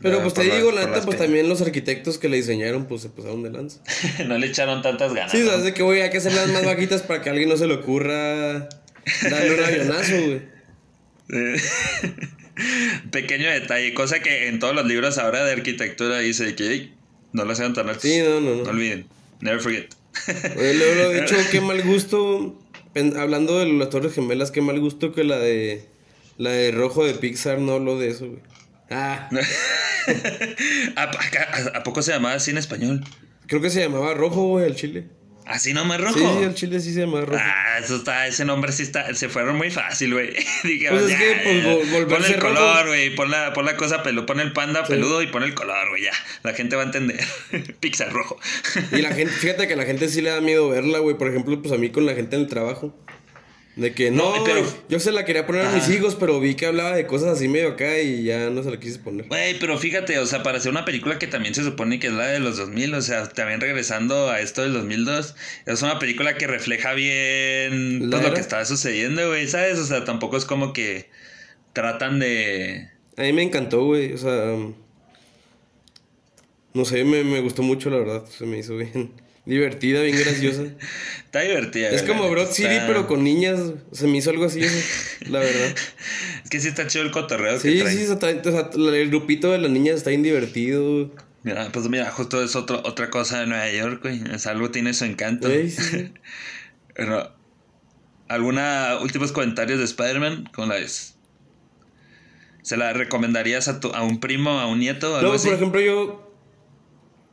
C: Pero
B: Ah,
C: pues te
B: la-
C: digo, la neta, pues también los arquitectos que le diseñaron, pues se pasaron de lanza.
B: no le echaron tantas ganas.
C: Sí,
B: ¿no?
C: sabes de que voy hay que hacerlas más bajitas para que a alguien no se le ocurra darle un avionazo, güey.
B: Eh, Pequeño detalle, cosa que en todos los libros ahora de arquitectura dice que "Ey, no lo sean tan altos.
C: Sí, no, no,
B: No
C: no.
B: olviden. Never forget.
C: Oye, luego, luego, de hecho, qué mal gusto. Hablando de las Torres Gemelas, qué mal gusto que la de. La de rojo de Pixar no habló de eso, güey. Ah,
B: ¿A, a- a poco se llamaba así en español?
C: creo que se llamaba rojo, güey, al chile.
B: ¿Así nomás rojo?
C: Sí, al chile sí se llamaba rojo.
B: Ah, eso está, ese nombre sí está, se fueron muy fácil, güey. Dije,
C: Pues es
B: ya,
C: que, pues, vol-
B: Pon el
C: rojo.
B: color, güey, pon la, pon la cosa peludo, pon el panda
C: Sí.
B: peludo y pon el color, güey, ya. La gente va a entender. Pixar rojo.
C: Y la gente, fíjate que a la gente sí le da miedo verla, güey. Por ejemplo, pues a mí con la gente en el trabajo. De que no,
B: No, pero-
C: yo se la quería poner a mis
B: Ajá.
C: hijos, pero vi que hablaba de cosas así medio acá y ya no se la quise poner.
B: Güey, pero fíjate, o sea, para hacer una película que también se supone que es la de los 2000, o sea, también regresando a esto del 2002, es una película que refleja bien
C: ¿La
B: pues, lo que estaba sucediendo, güey, ¿sabes? O sea, tampoco es como que tratan de...
C: A mí me encantó, güey. O sea, um, no sé, me, me gustó mucho, la verdad. Se me hizo bien divertida, bien graciosa.
B: Está divertida.
C: es como Broad City,
B: está-
C: pero con niñas. Se me hizo algo así, la verdad.
B: Es que sí está chido el cotorreo que
C: Sí, sí. O sea, el grupito de las niñas está bien divertido.
B: Mira, pues mira, justo es otro, otra cosa de Nueva York, güey. Es algo tiene su encanto.
C: Sí,
B: ¿alguna últimos comentarios de Spider-Man? ¿Cómo la ves? ¿Se la recomendarías a, tu, a un primo, a un nieto? o Algo
C: No,
B: así?
C: por ejemplo, yo.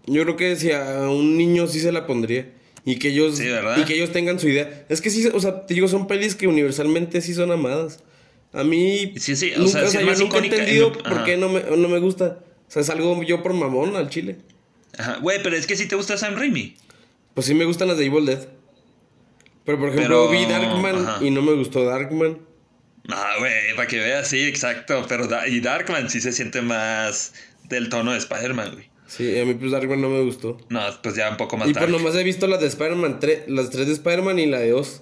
C: Yo creo que si a un niño sí se la pondría. Y que ellos.
B: Sí.
C: Y que ellos tengan su idea. Es que sí, o sea, te digo, son pelis que universalmente sí son amadas. A mí.
B: Sí, sí, o
C: nunca,
B: sea, sí es
C: yo nunca he
B: en
C: entendido por qué no me, no me gusta. O sea, es algo yo por mamón al chile.
B: Ajá. Güey, pero es que si te gusta Sam Raimi.
C: Pues sí me gustan las de Evil Dead. Pero por ejemplo,
B: Pero,
C: vi Darkman
B: ajá.
C: y no me gustó Darkman.
B: Ah, güey, para que veas, sí, exacto. Pero Da- y Darkman sí se siente más del tono de Spider-Man, güey.
C: Sí, a mí pues Darkman no me gustó.
B: No, pues ya un poco más
C: Y pues
B: dark.
C: nomás he visto las de Spider-Man 3, las tres de Spider-Man y la de Oz.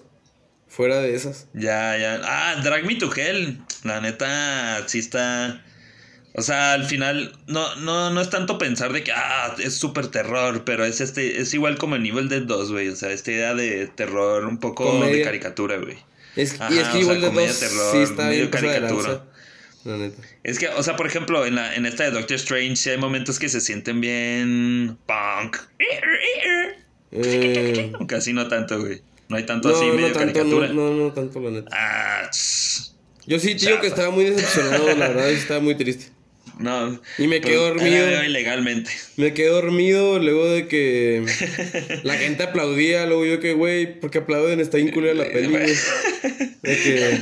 C: Fuera de esas.
B: Ya, ya. Ah, Drag Me to Hell. La neta, sí está. O sea, al final, no, no, no es tanto pensar de que, ah, es súper terror, pero es este, es igual como en Evil Dead 2, güey. O sea, esta idea de terror un poco de caricatura, güey.
C: Es,
B: Ajá,
C: y es que igual
B: sea,
C: de
B: comedia,
C: dos
B: terror,
C: sí está
B: medio
C: bien de
B: caricatura.
C: La neta.
B: Es que, o sea, por ejemplo, en, la, en esta de Doctor Strange, sí hay momentos que se sienten bien punk.
C: Eh,
B: Casi no tanto, güey. No hay tanto
C: no,
B: así
C: no
B: medio
C: tanto, no,
B: caricatura.
C: no, no tanto la neta.
B: Ah.
C: Yo sí, tío, que estaba muy decepcionado, la verdad, estaba muy triste.
B: No.
C: Y me
B: la
C: dormido.
B: veo ilegalmente.
C: Me quedé dormido luego de que la gente aplaudía, luego yo que, güey, porque aplauden, está bien culera la peli, güey. De que...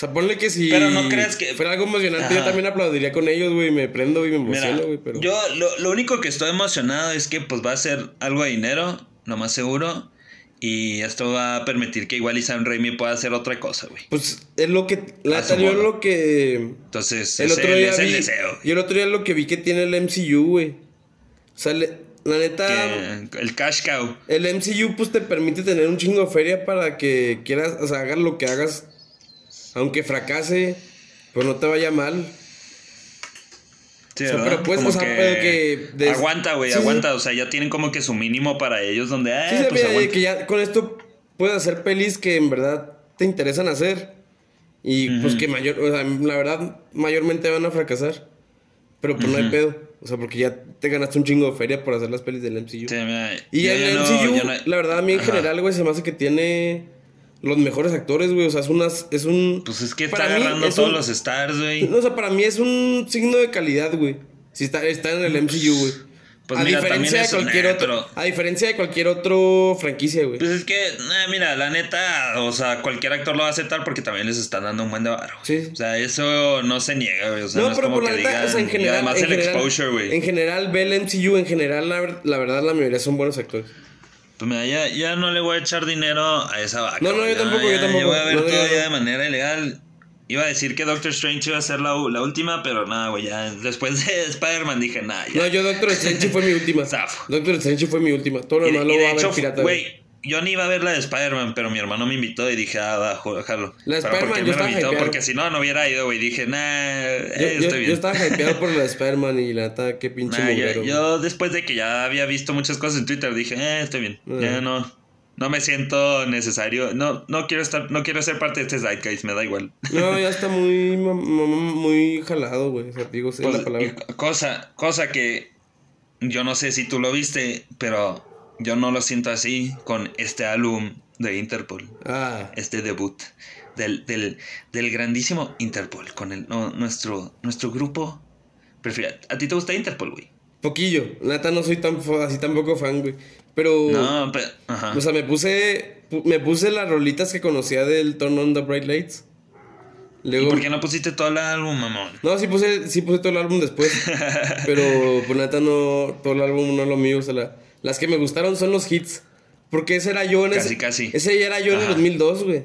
C: O sea, ponle que si
B: Pero no creas que-
C: fuera algo emocionante, yo también aplaudiría con ellos, güey, me prendo y me emociono, güey, pero...
B: yo lo, lo único que estoy emocionado es que pues va a ser algo de dinero, lo más seguro. Y esto va a permitir que igual y Sam Raimi pueda hacer otra cosa, güey.
C: Pues es lo que... La
B: modo.
C: lo que...
B: Entonces,
C: El
B: ese
C: otro día
B: es el
C: vi...
B: deseo.
C: Y el otro día lo que vi que tiene el MCU, güey. O sea, le- la neta...
B: Que el cash cow.
C: El MCU pues te permite tener un chingo de feria para que quieras, o sea, hagas lo que hagas, aunque fracase, pues no te vaya mal.
B: Sí,
C: O sea,
B: ¿verdad?
C: pero pues,
B: Como
C: o sea, pero que des-
B: Aguanta, güey,
C: Sí, sí.
B: aguanta. O sea, ya tienen como que su mínimo para ellos donde... Ah,
C: Sí, se
B: pues
C: ve que ya con esto puedes hacer pelis que en verdad te interesan hacer y pues que mayor, o sea, la verdad mayormente van a fracasar. Pero pues no hay pedo, o sea, porque ya te ganaste un chingo de feria por hacer las pelis del MCU.
B: Sí, mira,
C: Y el
B: no-
C: MCU,
B: no-
C: la verdad, a mí en
B: Ajá.
C: general, güey, se me hace que tiene los mejores actores, güey. O sea, es unas, es un.
B: Pues es que está
C: para
B: agarrando
C: es
B: todos
C: un-
B: los stars, güey.
C: No, o sea, para mí es un signo de calidad, güey. Si está, está en el MCU, güey.
B: Pues
C: a
B: mira,
C: diferencia de cualquier otro. A diferencia de cualquier otro franquicia, güey.
B: Pues es que, nah, mira, la neta, o sea, cualquier actor lo va a aceptar porque también les están dando un buen de varo.
C: Sí.
B: O sea, eso no se niega, güey. O sea, no,
C: no,
B: es como
C: por la
B: que
C: neta,
B: digan.
C: o sea, en
B: y además
C: en
B: el
C: general-
B: exposure, güey.
C: En general, ve el MCU, en general, la, la verdad, la mayoría son buenos actores.
B: Pues mira, ya, ya no le voy a echar dinero a esa vaca.
C: No, no, yo tampoco, yo tampoco.
B: Yo voy a ver
C: No,
B: todo ya de manera ilegal. Iba a decir que Doctor Strange iba a ser la, la última, pero nada, güey, ya después de Spider-Man dije, nada, ya.
C: No, yo Doctor Strange fue mi última. Doctor Strange fue mi última. Todo lo demás lo voy a ver pirata,
B: güey, yo ni iba a ver la de Spider-Man, pero mi hermano me invitó y dije, ah, va, jalo.
C: La Spider-Man, yo estaba hypeado.
B: porque si no, no hubiera ido, güey. Dije, nah, eh,
C: yo-
B: estoy bien.
C: yo estaba hypeado por la de Spider-Man y la neta, qué pinche
B: Nah, yo, después de que ya había visto muchas cosas en Twitter, dije, eh, estoy bien.
C: Ah.
B: Ya no, no me siento necesario. No, no quiero estar, no quiero ser parte de este zeitgeist, me da igual.
C: No, ya está muy, muy jalado, güey. O sea, digo,
B: Pues,
C: la palabra.
B: cosa, cosa que yo no sé si tú lo viste, pero yo no lo siento así con este álbum de Interpol.
C: Ah,
B: este debut del, del, del grandísimo Interpol con el, no, nuestro, nuestro grupo preferido. ¿A ti te gusta Interpol, güey?
C: poquillo. La neta no soy tan así tampoco fan, güey. Pero,
B: No, pero... Ajá.
C: o sea, me puse, pu- me puse las rolitas que conocía del Turn on the Bright Lights.
B: ¿Y
C: Luego,
B: por qué no pusiste todo el álbum, mamón?
C: no, sí puse, sí puse todo el álbum después. pero, pues, la neta, no, todo el álbum no es lo mío. O sea, la- las que me gustaron son los hits. Porque ese era yo en
B: Casi,
C: ese.
B: casi.
C: Ese ya era yo en el
B: Ajá.
C: 2002, güey.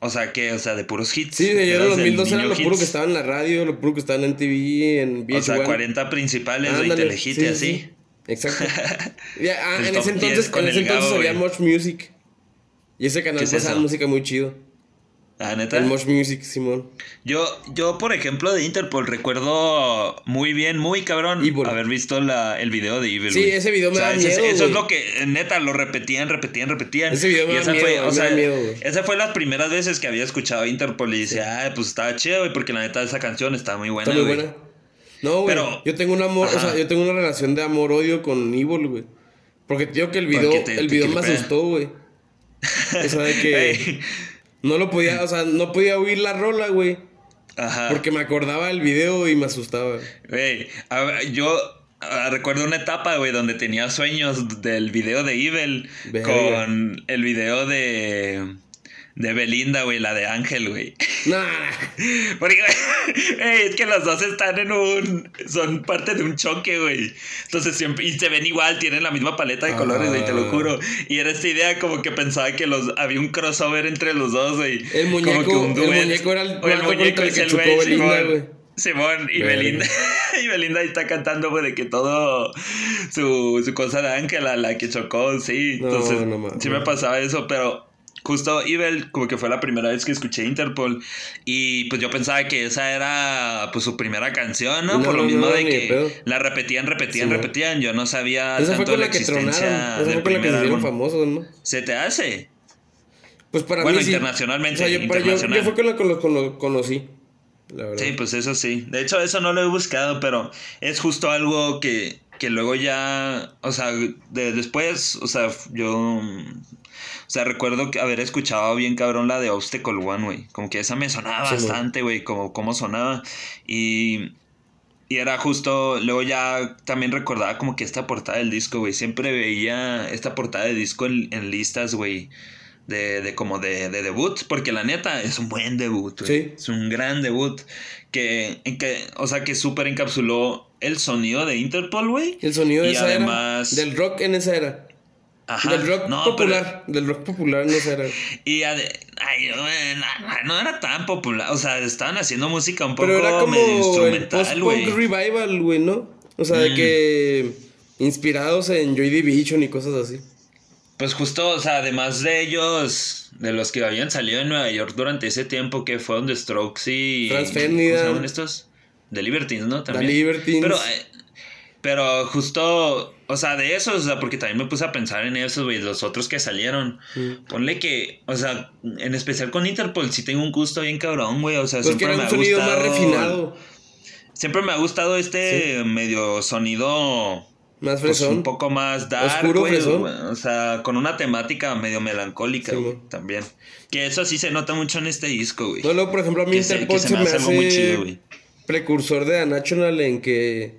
B: O sea, que, o sea, de puros hits.
C: Sí, yo en el
B: Eras del
C: 2002 era lo puro
B: hits.
C: que estaba en la radio, lo puro que estaba en TV, en VH1.
B: O sea, 40 principales de
C: Ándale,
B: Telehit
C: sí,
B: así.
C: sí. Exacto. Ah, en ese
B: 10
C: entonces,
B: con
C: en ese entonces había. Much Music. Y ese canal
B: ¿Qué es
C: pasaba música muy chido.
B: Ah, neta.
C: El Much Music, Simón.
B: Yo, yo, por ejemplo, de Interpol recuerdo muy bien, muy cabrón,
C: Evil.
B: haber visto la, el video de Evil.
C: Sí, ese video me da
B: ese-
C: miedo,
B: Eso es lo que, neta, lo repetían, repetían, repetían.
C: Ese video me
B: y
C: da
B: esa
C: miedo,
B: fue,
C: a
B: o
C: mí me
B: sea,
C: da miedo,
B: esa fue las primeras veces que había escuchado Interpol y decía, ah, pues estaba chido, güey, porque la neta esa canción está muy buena,
C: Está muy buena. No, güey.
B: Pero-
C: Yo tengo un amor, o sea, yo tengo una relación de amor-odio con Evil, güey. Porque tío que el video,
B: te-
C: el video me asustó, güey. O sea, de que no lo podía, o sea, no podía oír la rola, güey.
B: Ajá.
C: Porque me acordaba del video y me asustaba.
B: Güey, yo ah, recuerdo una etapa, güey, donde tenía sueños del video de Evil
C: Verga.
B: con el video de de Belinda, güey, la de Ángel, güey.
C: Nah.
B: Porque, güey, es que los dos están en un. Son parte de un choque, güey. Entonces siempre. Y se ven igual, tienen la misma paleta de colores, güey, te lo
C: Ah.
B: juro. Y era esta idea como que pensaba que los había un crossover entre los dos, güey.
C: El
B: Como
C: muñeco-
B: que un
C: el muñeco era el
B: O el muñeco
C: el
B: es el güey,
C: Belinda, güey.
B: Simón y
C: Verga.
B: Belinda. Y Belinda ahí está cantando, güey, de que todo. Su, su cosa de Ángela, la que chocó, sí.
C: No,
B: Entonces,
C: no mames.
B: sí me pasaba eso, pero. Justo Evil, como que fue la primera vez que escuché Interpol. Y pues yo pensaba que esa era pues su primera canción, ¿no?
C: No,
B: Por lo mismo
C: no,
B: de que la repetían, repetían,
C: Sí,
B: repetían. Yo no sabía
C: Esa fue
B: tanto
C: con
B: la
C: la que
B: existencia
C: tronaron. Esa fue con la que se hicieron
B: álbum.
C: famosos, ¿no?
B: ¿Se te hace?
C: Pues para
B: Bueno,
C: mí sí.
B: internacionalmente,
C: O sea, yo, pero yo-
B: internacional.
C: yo fue con la que lo, con lo conocí. La verdad.
B: Sí, pues eso sí. De hecho, eso no lo he buscado, pero es justo algo que, que luego ya, o sea, de, después, o sea, yo O sea, recuerdo que haber escuchado bien cabrón la de Obstacle One, güey. Como que esa me sonaba
C: Sí,
B: bastante, güey, como cómo sonaba. Y, y era justo, luego ya también recordaba como que esta portada del disco, güey. Siempre veía esta portada de disco en, en listas, güey. De, de como de, de debut, porque la neta es un buen debut, güey.
C: Sí.
B: Es un gran debut. Que, en que, o sea, que súper encapsuló el sonido de Interpol, güey.
C: El sonido de
B: Y
C: esa
B: además-
C: era. Del rock en esa era.
B: Ajá.
C: Del rock
B: No, pero-
C: popular. Del rock popular esa era.
B: Y ay, güey, no, no- no era tan popular. O sea, estaban haciendo música un poco
C: Pero era como
B: medio instrumental, güey.
C: revival, güey, ¿no? O sea, de
B: Mm.
C: que inspirados en Joy Division y cosas así.
B: Pues justo, o sea, además de ellos, de los que habían salido en Nueva York durante ese tiempo, que fueron The Strokes y.
C: Franz
B: ¿Cómo se
C: Ferdinand.
B: llaman estos? The Libertines, ¿no? También.
C: Libertines.
B: Pero, eh, pero justo, o sea, de esos, o sea, porque también me puse a pensar en esos, güey, los otros que salieron.
C: Mm.
B: Ponle que, o sea, en especial con Interpol, sí tengo un gusto bien cabrón, güey. O sea,
C: Pues que
B: siempre
C: era
B: me
C: un
B: ha
C: sonido
B: gustado.
C: más refinado.
B: Siempre me ha gustado este medio sonido.
C: Más
B: Pues
C: fresón.
B: un poco más dark,
C: Oscuro,
B: güey, O sea, con una temática medio melancólica,
C: Sí,
B: güey, también. Que eso sí se nota mucho en este disco, güey.
C: No, por ejemplo, a mí
B: que se,
C: Interpol
B: que se me hace algo muy chido, güey.
C: precursor de The National en que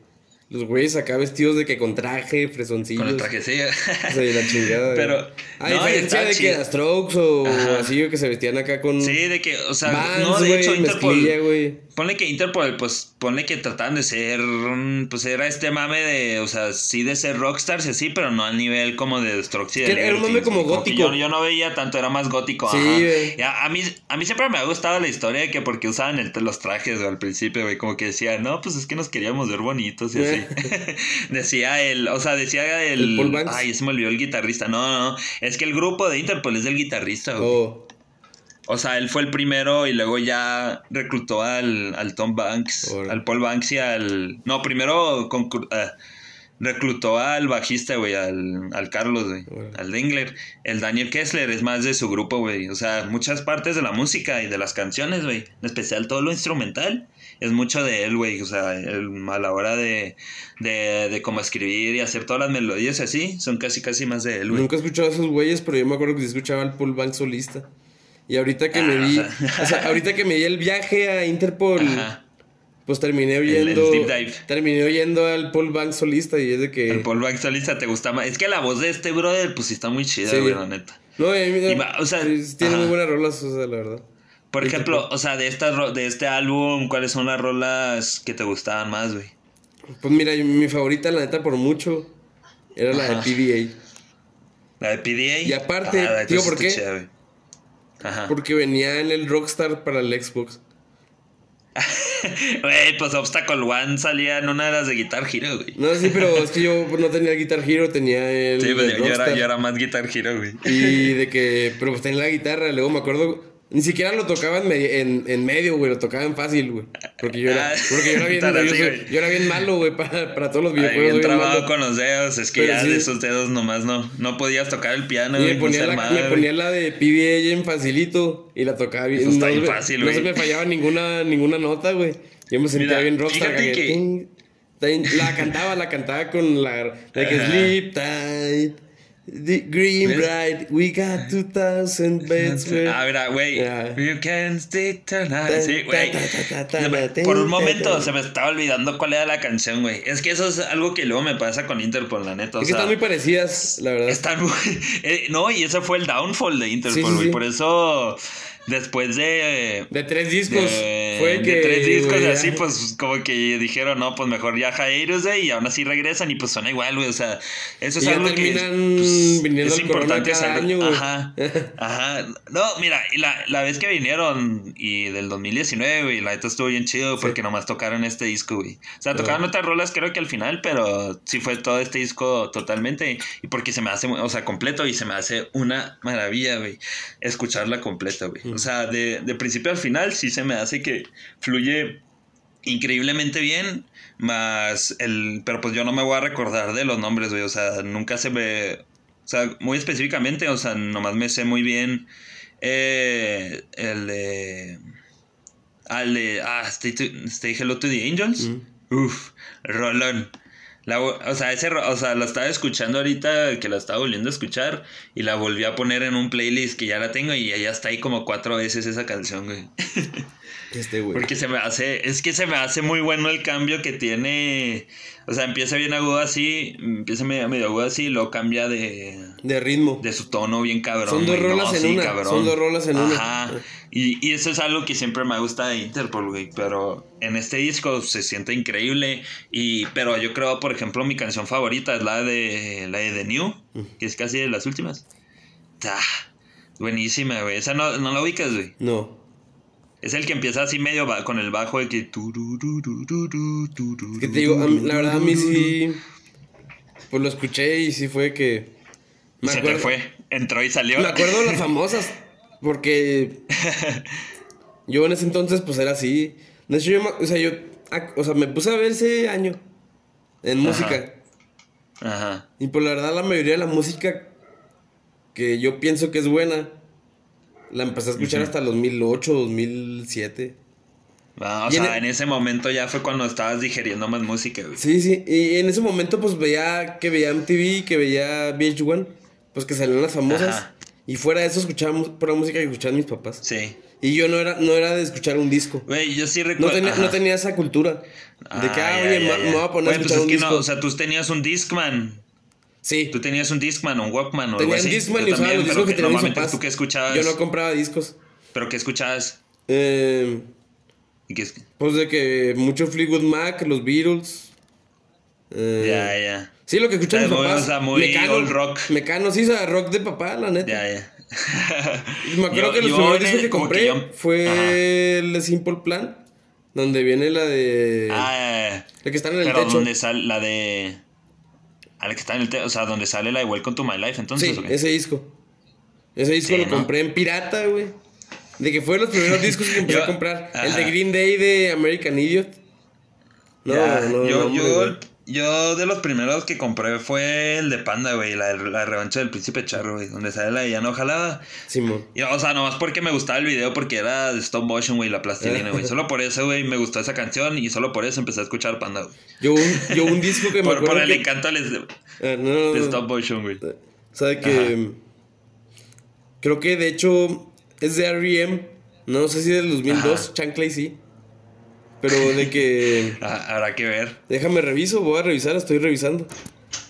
C: los güeyes acá vestidos de que con traje, fresoncillos.
B: Con el trajecillo.
C: O sea, y la chingada.
B: Pero,
C: A
B: no, y
C: diferencia de que. The Strokes o
B: Ajá.
C: así, que se vestían acá con.
B: Sí, de que, o sea,
C: Vans,
B: no, de
C: güey,
B: hecho, Interpol.
C: mezclilla, güey.
B: Ponle que Interpol, pues, ponle que trataban de ser, pues era este mame de, o sea, sí de ser rockstars y así, pero no al nivel como de Strokes y de
C: Que era un mame como gótico.
B: Yo, yo no veía tanto, era más gótico,
C: Sí, güey.
B: A, a mí, a mí siempre me ha gustado la historia de que porque usaban el- los trajes al principio, güey, como que decían, no, pues es que nos queríamos ver bonitos y así. decía el, o sea, decía el,
C: El Paul Banks.
B: ay, se me olvidó el guitarrista, no, no, es que el grupo de Interpol es del guitarrista, güey.
C: Oh,
B: O sea, él fue el primero y luego ya reclutó al, al Tom Banks, al Paul Banks y al... No, primero concur- eh, reclutó al bajista, güey, al, al Carlos, güey, al Dingler. El Daniel Kessler es más de su grupo, güey. O sea, muchas partes de la música y de las canciones, güey. En especial todo lo instrumental. Es mucho de él, güey. O sea, él, a la hora de, de, de cómo escribir y hacer todas las melodías así, son casi, casi más de él, güey.
C: nunca he escuchado a esos güeyes, pero yo me acuerdo que escuchaba al Paul Banks solista. Y ahorita que me
B: Ah, ajá.
C: O sea, ahorita que me di el viaje a Interpol.
B: Ajá.
C: Pues terminé
B: el
C: oyendo.
B: dive.
C: terminé oyendo al Paul Banks solista y es de que.
B: El Paul Banks solista te gusta más. Es que la voz de este brother, pues sí está muy chida,
C: Sí.
B: güey, la neta.
C: No, a mí-
B: Y va, o sea,
C: tiene
B: ajá.
C: muy buenas rolas, o sea, la verdad.
B: Por ejemplo, o sea, de, estas ro- de este álbum, ¿cuáles son las rolas que te gustaban más, güey?
C: Pues mira, mi favorita, la neta, por mucho, era la de PDA.
B: La de PDA.
C: Y aparte, digo,
B: sí
C: ¿por qué?
B: Ajá.
C: Porque venía en el Rockstar para el Xbox.
B: Güey, pues Obstacle One salía en una de las de Guitar Hero, güey.
C: No, sí, pero es que yo no tenía Guitar Hero, tenía el,
B: Sí, pues yo, yo era, yo era más Guitar Hero, güey.
C: Y de que, pero pues tenía la guitarra, luego me acuerdo, ni siquiera lo tocaba en, medi- en, en medio, güey, lo tocaba en fácil, güey. Porque yo era,
B: Ah,
C: porque yo era bien, yo,
B: así,
C: soy- yo era bien malo, güey, para, para todos los
B: Ay,
C: videojuegos. soy bien
B: trabado con los dedos, es que
C: Pero
B: ya
C: sí.
B: de esos dedos nomás no, no podías tocar el piano,
C: Y me ponía,
B: no
C: la,
B: seas
C: me
B: mal,
C: ponía la de PDA en facilito y la tocaba bien.
B: Eso está
C: no,
B: bien
C: me-
B: fácil,
C: no
B: güey.
C: se me fallaba ninguna, ninguna nota, güey. Yo me sentía
B: Mira,
C: bien rockstar.
B: que-.
C: La cantaba, la cantaba con la de que
B: Ajá.
C: Sleep Tight. The green
B: ¿Ves?
C: bright, we got 2000 beds.
B: Ah, mira, güey.
C: Ya.
B: You can stay tonight. Sí, güey. Por un momento se me estaba olvidando cuál era la canción, güey. Es que eso es algo que luego me pasa con Interpol, la neta. O
C: Es que están muy parecidas, la verdad.
B: están muy- eh, no, y ese fue el downfall de Interpol,
C: Sí, sí,
B: güey.
C: sí.
B: Por eso, después de.
C: De tres discos.
B: de,
C: fue
B: de
C: que.
B: tres discos
C: güey,
B: y
C: ya.
B: así, pues como que dijeron, no, pues mejor ya Jairus, güey, y aún así regresan y pues suena igual, güey. O sea, eso es
C: Y
B: algo que pues,
C: viniendo
B: es
C: al
B: importante
C: cada año.
B: Ajá, ajá. No, mira, y la, la vez que vinieron y del 2019, güey, la neta estuvo bien chido porque nomás tocaron este disco, güey. O sea, tocaron otras rolas creo que al final, pero sí fue todo este disco totalmente. Y porque se me hace, o sea, completo y se me hace una maravilla, güey, escucharla completa, güey. O sea, de, de principio al final sí se me hace que fluye increíblemente bien, más el, pero pues yo no me voy a recordar de los nombres, güey, o sea, nunca se me, o sea, muy específicamente, o sea, nomás me sé muy bien eh, el de, al de, ah, stay, to- Stay Hello to the Angels,
C: Mm.
B: uf, Rolón. La, o sea, ese, o sea, la estaba escuchando ahorita, que la estaba volviendo a escuchar, y la volví a poner en un playlist que ya la tengo y ya está ahí como cuatro veces esa canción, güey.
C: Este, güey.
B: Porque se me hace, es que se me hace muy bueno el cambio que tiene. O sea, empieza bien agudo así, empieza medio, medio agudo así, y luego cambia de,
C: De ritmo.
B: de su tono bien cabrón.
C: Son dos
B: güey.
C: rolas en
B: sí,
C: una, son dos rolas en una.
B: Y, y eso es algo que siempre me gusta de Interpol, güey. Pero en este disco se siente increíble. Y, pero yo creo, por ejemplo, mi canción favorita es la de la de The New, que es casi de las últimas. Ah, buenísima, güey. Esa no, no la ubicas, güey.
C: No.
B: Es el que empieza así medio con el bajo de que.
C: Es que te digo, mí- la verdad a mí sí. Pues lo escuché y sí fue que.
B: Y se te fue. Entró y salió.
C: Me acuerdo de las famosas. Porque. Yo en ese entonces, pues era así. De hecho, yo. O sea, yo. O sea, me puse a ver ese año. En música.
B: Ajá.
C: Y por la verdad, la mayoría de la música que yo pienso que es buena, la empecé a escuchar hasta el 2008, 2007.
B: Ah, o
C: Y en
B: sea,
C: el-
B: en ese momento ya fue cuando estabas digeriendo más música, güey.
C: Sí, sí. Y en ese momento, pues veía que veía MTV, que veía VH1, pues que salían las famosas.
B: Ajá.
C: Y fuera de eso, escuchábamos pura música que escuchaban mis papás.
B: Sí.
C: Y yo no era, no era de escuchar un disco.
B: Güey, yo sí
C: No
B: recuerdo.
C: tenía, no tenía esa cultura. De que, ah, oye, ma- me voy a poner a
B: pues
C: escuchar
B: es
C: un
B: que
C: disco.
B: no, o sea, tú tenías un Discman.
C: sí.
B: Tú tenías un Discman, un Walkman o algo
C: Tenía
B: así.
C: un Discman
B: Yo
C: y usaba los discos que tenían mis papás.
B: ¿Tú qué escuchabas?
C: Yo no compraba discos.
B: ¿Pero qué escuchabas?
C: Eh,
B: ¿Y qué es-
C: pues de que mucho Fleetwood Mac, los Beatles. Eh,
B: Ya, ya.
C: Sí, lo que escuchan mis papás.
B: o sea, muy old rock.
C: Mecano, sí, o sea, rock de papá, la neta.
B: Ya, ya.
C: Me acuerdo
B: Yo-
C: que los primeros discos
B: el-
C: que compré
B: yo-
C: fue
B: Ajá.
C: el de Simple Plan, donde viene la de...
B: Ah, ya, ya.
C: la que está en el
B: Pero
C: techo.
B: donde sale la de. A la que está en el techo. O sea, donde sale la de Welcome to My Life, entonces.
C: Sí, ese disco. Ese disco
B: Sí,
C: lo
B: ¿no?
C: compré en pirata, güey. De que fue los primeros discos que empecé
B: Yo-
C: a comprar. El
B: ajá.
C: de Green Day de American Idiot. No,
B: Ya,
C: no,
B: yo,
C: no,
B: yo. Yo de los primeros que compré fue el de Panda, güey, la, la revancha del príncipe charro, güey, donde sale la de ya no jalaba.
C: Simón.
B: Y, o sea, nomás porque me gustaba el video, porque era de stop motion, güey, la plastilina, güey. Solo por eso, güey, me gustó esa canción y solo por eso empecé a escuchar Panda, güey.
C: Yo un, yo un disco que me
B: Por, por el
C: que-
B: encanto les- de
C: Ah, no, no, no.
B: stop motion, güey.
C: ¿Sabe que Creo que de hecho es de R.E.M. No sé si del 2002,
B: Ajá.
C: Chanclay sí. Pero de que.
B: Ah, habrá que ver.
C: Déjame reviso, voy a revisar, estoy revisando.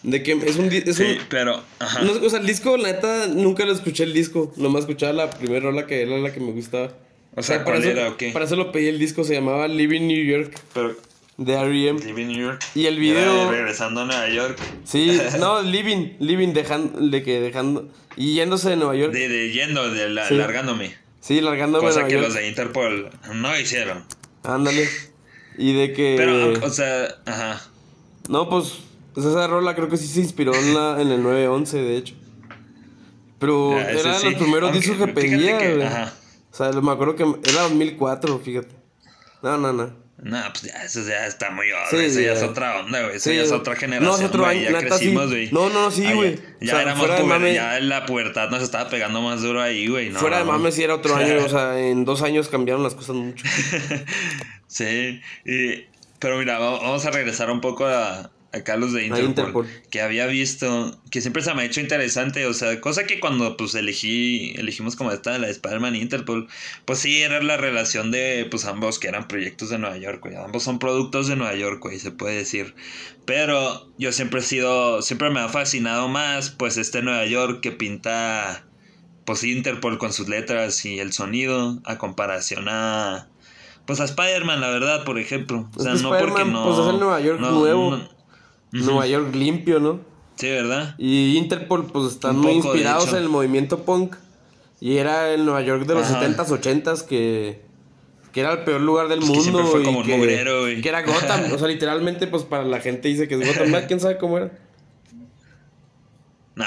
C: De que es un. Es
B: Sí,
C: un
B: pero, ajá.
C: no, o sea, el disco, la neta, nunca lo escuché el disco. Nomás escuchaba la primera rola que era la que me gustaba.
B: O sea,
C: para
B: ¿cuál
C: eso,
B: era o qué?
C: Para eso lo pedí el disco, se llamaba Living New York
B: Pero,
C: de R.E.M.
B: Living New York.
C: Y el video-
B: de regresando a Nueva York.
C: Sí, no, Living, Living, dejando, de que dejando. Y yéndose de Nueva York.
B: De, de yendo, de la,
C: Sí.
B: largándome.
C: Sí, largándome
B: Cosa
C: Nueva
B: que
C: York.
B: los de Interpol no hicieron.
C: Ándale. Y de que.
B: Pero, o sea, ajá.
C: No, pues. pues esa rola creo que sí se inspiró en, la, en el 911, de hecho. Pero
B: Ya, ese
C: era de
B: sí.
C: los primeros
B: Aunque,
C: discos que pedía,
B: que- ajá.
C: O sea, me acuerdo que era 2004, fíjate. No, no, no.
B: No, pues ya, eso ya está muy obvio.
C: Sí,
B: eso ya
C: ya.
B: es otra onda, güey. Eso
C: Sí,
B: ya es otra generación. güey, Ya
C: neta, sí.
B: crecimos, güey.
C: No, no, sí, güey.
B: Ya,
C: O sea,
B: éramos puber-
C: mame-
B: Ya la pubertad nos estaba pegando más duro ahí, güey. No,
C: Fuera de mames, sí era otro año. o sea, en dos años cambiaron las cosas mucho.
B: Sí, y- pero mira, va- vamos a regresar un poco a, a Carlos de Interpol,
C: Interpol.
B: que había visto, que siempre se me ha hecho interesante, o sea, cosa que cuando pues elegí, elegimos como esta, la de Spider-Man Interpol, pues sí, era la relación de pues ambos que eran proyectos de Nueva York, güey, ambos son productos de Nueva York, güey, se puede decir, pero yo siempre he sido, siempre me ha fascinado más pues este Nueva York que pinta pues Interpol con sus letras y el sonido a comparación a pues a Spider-Man, la verdad, por ejemplo. O sea,
C: Es que
B: no porque no.
C: pues, es el Nueva York
B: no-
C: nuevo.
B: no-
C: Nueva York limpio, ¿no?
B: Sí, ¿verdad?
C: Y Interpol, pues están muy inspirados en el movimiento punk. Y era el Nueva York de los
B: Ajá.
C: 70s, 80s que, que era el peor lugar del
B: Pues que
C: mundo.
B: siempre fue
C: y
B: como un
C: que,
B: mugrero,
C: que era Gotham. o sea, literalmente, pues para la gente dice que es Gotham. ¿Quién sabe cómo era?
B: No,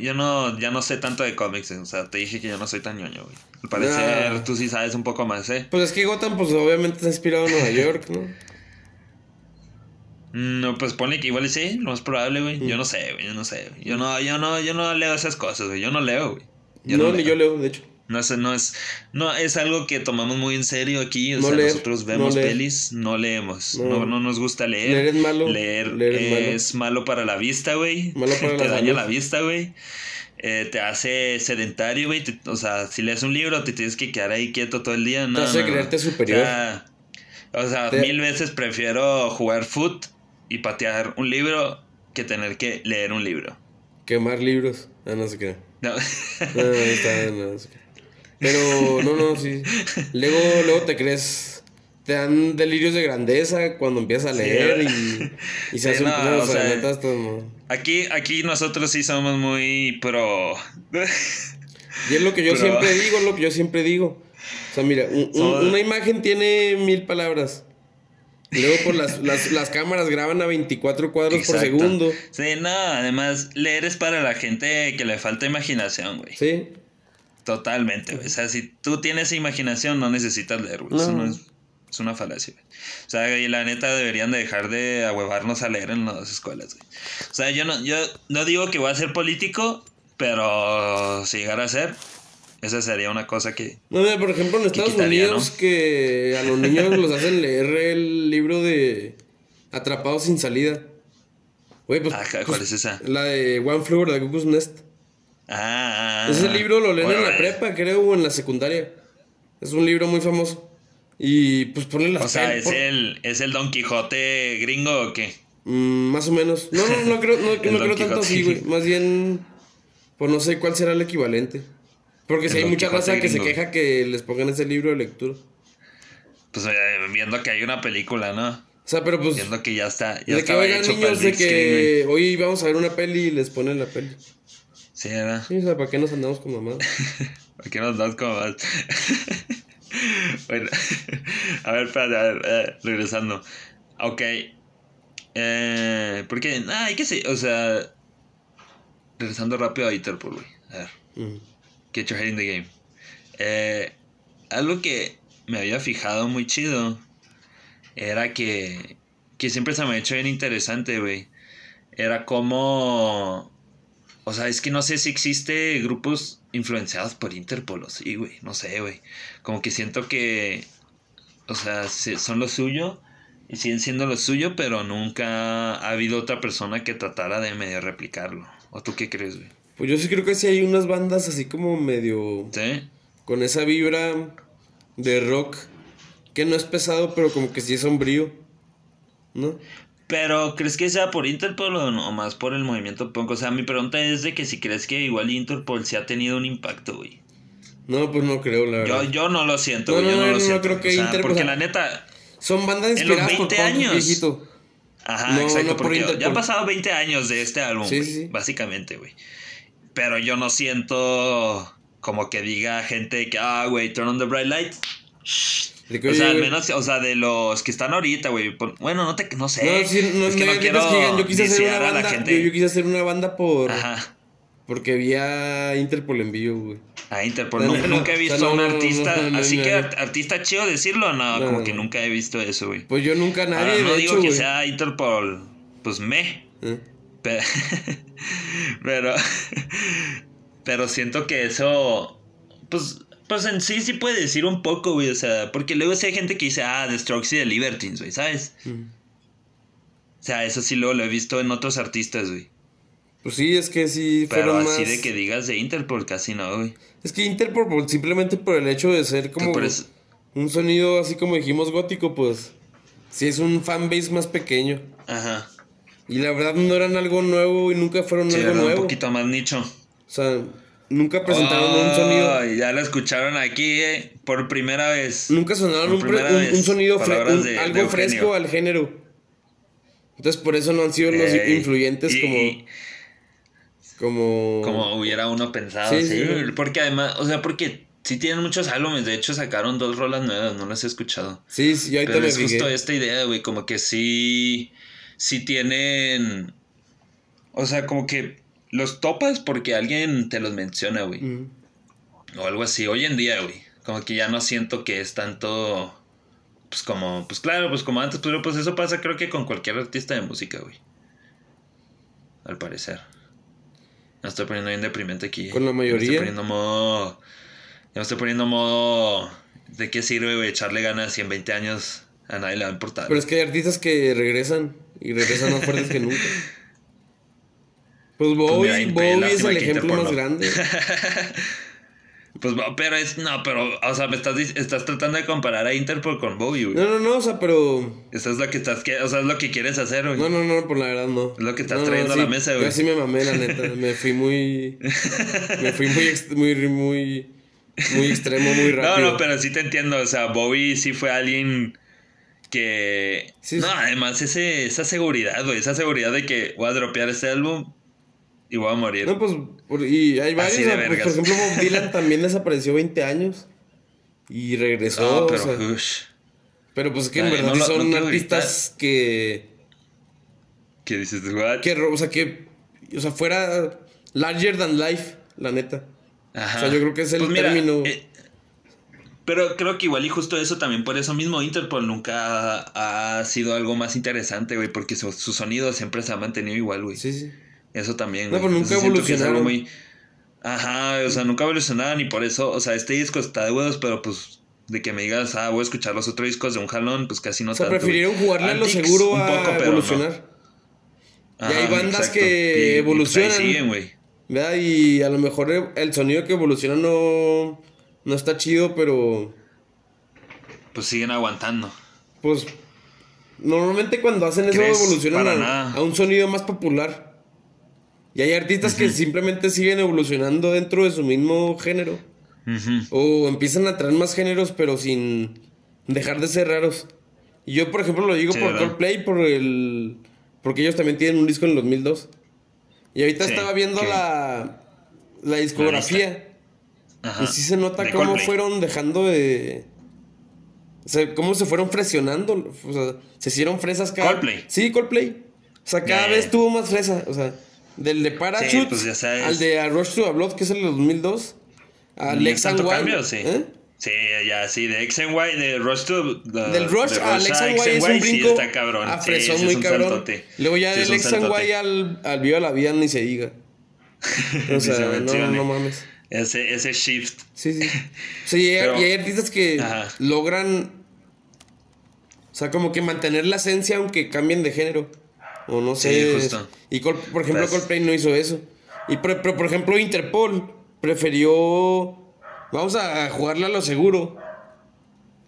B: yo, no, ya no sé tanto de cómics, eh, o sea, te dije que yo no soy tan ñoño, güey. Al parecer,
C: Ah.
B: tú sí sabes un poco más, ¿eh?
C: Pues es que Gotham, pues obviamente está inspirado en Nueva York, ¿no?
B: No, pues ponle que igual y sí, lo más probable, güey. Yo no sé, güey, yo no sé. Yo no, yo no, yo no leo esas cosas, güey. Yo no leo, güey. Yo
C: no,
B: no
C: ni yo leo, de hecho.
B: No es, no es, no es algo que tomamos muy en serio aquí. O
C: No
B: sea,
C: leer,
B: nosotros
C: no
B: vemos pelis, no leemos.
C: No.
B: No, no nos gusta leer.
C: Leer es malo,
B: Leer,
C: leer es
B: es, malo. para la vista, güey.
C: Malo para
B: te
C: la
B: daña la vista, güey. Eh, te hace sedentario, güey. Te- O sea, si lees un libro, te tienes que quedar ahí quieto todo el día. No,
C: hace
B: no, no.
C: creerte superior.
B: O sea, o sea,
C: Te-
B: mil veces prefiero jugar foot y patear un libro que tener que leer un libro.
C: Quemar libros. Ah, no sé qué.
B: No.
C: No, no, está, no, no sé qué. Pero, no, no, sí. Luego, luego te crees. Te dan delirios de grandeza cuando empiezas a leer y, y se
B: Sí,
C: hace un
B: no,
C: pedo,
B: o
C: sea, no.
B: Aquí, aquí nosotros sí somos muy pro.
C: Y es lo que yo siempre digo, lo que yo siempre digo. O sea, mira, un- un- una imagen tiene mil palabras. Luego por las, las, las cámaras graban a 24 cuadros por segundo.
B: Sí, no, además leer es para la gente que le falta imaginación, güey.
C: Sí.
B: Totalmente, güey. O sea, si tú tienes imaginación, no necesitas leer, güey. Eso
C: No.
B: no es, es una falacia, güey. O sea, y la neta deberían de dejar de ahuevarnos a leer en las escuelas, güey. O sea, yo no, yo no digo que voy a ser político, pero si llegara a ser, esa sería una cosa que...
C: No, mira, por ejemplo, en Estados
B: quitaría,
C: Unidos
B: ¿no?
C: que a los niños los hacen leer el libro de Atrapados sin salida. Güey, pues,
B: Ah, ¿cuál
C: pues,
B: es esa?
C: la de One Flew Over the Cuckoo's Nest.
B: Ah, ah,
C: Ese
B: ah.
C: libro lo leen en la prepa, creo, o en la secundaria. Es un libro muy famoso. Y pues ponen las
B: O sea, ¿es
C: por-
B: el, ¿es el Don Quijote gringo o qué?
C: Mm, más o menos. No, no, no creo, no, no creo tanto así, güey. Más bien, pues no sé cuál será el equivalente. Porque si hay mucha
B: Quijote
C: raza que se queja que les pongan ese libro de lectura.
B: Pues eh, viendo que hay una película, ¿no?
C: O sea, pero pues...
B: Viendo que ya está, ya
C: De que oigan
B: para
C: niños de que hoy vamos a ver una peli y les ponen la peli.
B: Sí, ¿verdad?
C: Sí, o sea, ¿para qué nos andamos con mamadas?
B: Aquí nos das como más. bueno, a ver, espérate, a ver, eh, regresando. Ok. Eh, porque, ah, hay que sí, o sea, regresando rápido a Interpol, güey. A ver,
C: Mm.
B: Get Your Head in the Game. Eh, algo que me había fijado muy chido era que, que siempre se me ha hecho bien interesante, güey. Era como... O sea, es que no sé si existe grupos influenciados por Interpol o sí, güey. No sé, güey. Como que siento que... O sea, se- son lo suyo y siguen siendo lo suyo, pero nunca ha habido otra persona que tratara de medio replicarlo. ¿O tú qué crees, güey?
C: Pues yo sí creo que sí hay unas bandas así como medio...
B: ¿Sí?
C: Con esa vibra de rock. Que no es pesado, pero como que sí es sombrío. ¿No?
B: Pero, ¿crees que sea por Interpol o no? Más por el movimiento punk? O sea, mi pregunta es de que si crees que igual Interpol sí ha tenido un impacto, güey.
C: No, pues no creo, la verdad.
B: Yo, yo no lo siento,
C: No,
B: güey.
C: no,
B: yo no,
C: no,
B: lo siento.
C: creo que
B: o sea,
C: Interpol,
B: porque la neta...
C: Son bandas
B: En los
C: inspiradas por
B: 20
C: punk
B: años.
C: viejito.
B: Ajá,
C: No,
B: exacto.
C: por
B: ya han pasado 20 años de este álbum,
C: Sí,
B: güey,
C: sí, sí.
B: Básicamente, güey. Pero yo no siento como que diga gente que, ah, güey, turn on the bright
C: que,
B: O sea, al menos, o sea, de los que están ahorita, güey. Bueno, no te, no sé.
C: No, sí, no,
B: es que
C: no,
B: no quiero
C: que yo quise hacer una
B: viciar a la
C: banda.
B: gente.
C: Yo, yo quise hacer una banda por.
B: Ajá.
C: Porque vi a Interpol en vivo, güey.
B: A Interpol.
C: No,
B: Nunca, he
C: o sea,
B: visto a un artista. así que artista chido decirlo, no, como que nunca he visto eso, güey.
C: Pues yo nunca nadie,
B: Ahora, no
C: de
B: digo
C: hecho,
B: que sea Interpol, pues me.
C: ¿Eh?
B: Pe- Pero, pero siento que eso, pues, pues en sí sí puede decir un poco, güey, o sea, porque luego sí hay gente que dice, ah, The Strokes y The Libertines, güey, ¿sabes?
C: Mm.
B: O sea, eso sí luego lo he visto en otros artistas, güey.
C: Pues sí, es que sí
B: Pero
C: fueron
B: así
C: más...
B: de que digas de Interpol, casi no, güey.
C: Es que Interpol, simplemente por el hecho de ser como
B: eso-
C: un sonido así como dijimos gótico, pues sí es un fanbase más pequeño.
B: Ajá.
C: Y la verdad no eran algo nuevo y nunca fueron
B: Sí,
C: algo
B: era un
C: nuevo.
B: poquito más nicho.
C: O sea, nunca presentaron un sonido.
B: Ya lo escucharon aquí, eh, por primera vez.
C: Nunca sonaron un, un- un sonido fre- un-
B: de-
C: algo fresco al género. Entonces por eso no han sido los influyentes
B: y-
C: como,
B: y-
C: como
B: como hubiera uno pensado,
C: Sí,
B: sí,
C: sí.
B: Porque además, o sea, porque sí tienen muchos álbumes. De hecho, sacaron dos rolas nuevas, no las he escuchado.
C: Sí, sí, yo ahorita
B: Pero
C: me
B: es justo esta idea, güey, como que sí, sí tienen, o sea, como que los topas porque alguien te los menciona, güey.
C: Mm.
B: O algo así. Hoy en día, güey. Como que ya no siento que es tanto. Pues como. Pues claro, pues como antes. Pero pues eso pasa creo que con cualquier artista de música, güey. Al parecer. Me estoy poniendo bien deprimente aquí.
C: Con la
B: Me estoy
C: mayoría.
B: poniendo modo. me estoy poniendo modo. ¿De qué sirve, güey? Echarle ganas y en 20 años a nadie le va a importar.
C: Pero es que hay artistas que regresan y regresan más fuertes que nunca. Pues Bowie,
B: mira,
C: Bowie es el ejemplo más
B: no.
C: grande.
B: Pues, pero es. No, pero. O sea, me estás, estás tratando de comparar a Interpol con Bowie, güey.
C: No, no, no, o sea, pero.
B: Eso es lo que estás. O sea, es lo que quieres hacer, güey.
C: No, no, no, por la verdad no.
B: Es lo que estás
C: No, no,
B: trayendo a
C: sí,
B: la mesa, güey.
C: Yo sí me mamé, la neta. Me fui muy. me fui muy, muy, muy. Muy extremo, muy
B: No,
C: rápido.
B: no, pero sí te entiendo. O sea, Bowie sí fue alguien que.
C: Sí,
B: no,
C: sí.
B: además, ese, esa seguridad, güey. Esa seguridad de que voy a dropear este álbum y voy a morir.
C: No, pues. por- y hay varios. O pues, por ejemplo, Bob Dylan también desapareció 20 años. Y regresó.
B: no,
C: o
B: pero.
C: sea,
B: ush,
C: pero pues es que en verdad
B: no
C: son
B: no
C: artistas que.
B: ¿Qué dices, what?
C: que. O sea, que. O sea, fuera. Larger than life, la neta.
B: Ajá.
C: O sea, yo creo que es el
B: Pues mira,
C: término.
B: eh, pero creo que igual y justo eso también, por eso mismo Interpol nunca ha, ha sido algo más interesante, güey, porque su, su sonido siempre se ha mantenido igual, güey.
C: Sí, sí.
B: Eso también,
C: No,
B: güey.
C: pero nunca evolucionaron.
B: muy... Ajá, o sea, nunca evolucionaron y por eso, o sea, este disco está de huevos, pero pues de que me digas, ah, voy a escuchar los otros discos de un jalón, pues casi no
C: O sea,
B: tanto, güey.
C: prefirieron jugarle a lo seguro
B: un
C: a
B: poco, pero no.
C: evolucionar.
B: Ajá,
C: Y hay bandas
B: exacto.
C: que
B: Y- y, pues,
C: evolucionan.
B: siguen, güey.
C: ¿Verdad? Y a lo mejor el sonido que evoluciona no, no está chido, pero
B: Pues siguen aguantando.
C: pues normalmente cuando hacen eso evolucionan a, un sonido más popular. Y hay artistas que simplemente siguen evolucionando dentro de su mismo género. O empiezan a traer más géneros, pero sin dejar de ser raros. Y yo, por ejemplo, lo digo
B: Sí,
C: por
B: ¿verdad?
C: Coldplay, por el... porque ellos también tienen un disco en el 2002. Y ahorita
B: Sí,
C: estaba viendo la, la discografía.
B: Ajá.
C: y sí se nota
B: De
C: cómo
B: Coldplay.
C: fueron dejando de... O sea, cómo se fueron fresionando. O sea, se hicieron fresas cada...
B: Coldplay.
C: Sí, Coldplay. O sea, cada
B: ya.
C: vez tuvo más fresa. O sea, del de Parachute
B: pues
C: al de A Rush to a Blood, que es el de 2002. A
B: ¿No
C: Lex and Y.
B: cambio, sí?
C: ¿Eh?
B: Sí, ya, sí, de X and Y, de Rush to... de-
C: Del Rush
B: de
C: a Alex and
B: X
C: Y es un
B: sí
C: brinco
B: está cabrón.
C: a
B: Sí,
C: fresón
B: sí,
C: muy
B: es
C: cabrón.
B: saltote.
C: Luego ya
B: Sí,
C: del Alex and Y al, al Viva la Vida ni se diga. O sea,
B: se
C: no, no mames.
B: Ese, ese shift.
C: Sí, sí. O sea, y hay,
B: Pero-
C: y hay artistas que
B: Ajá.
C: logran. O sea, como que mantener la esencia aunque cambien de género. O no sé.
B: Sí, justo.
C: Y Col- por ejemplo,
B: Pues-
C: Coldplay no hizo eso. Y por, pero, por ejemplo, Interpol prefirió. Vamos a jugarle a lo seguro.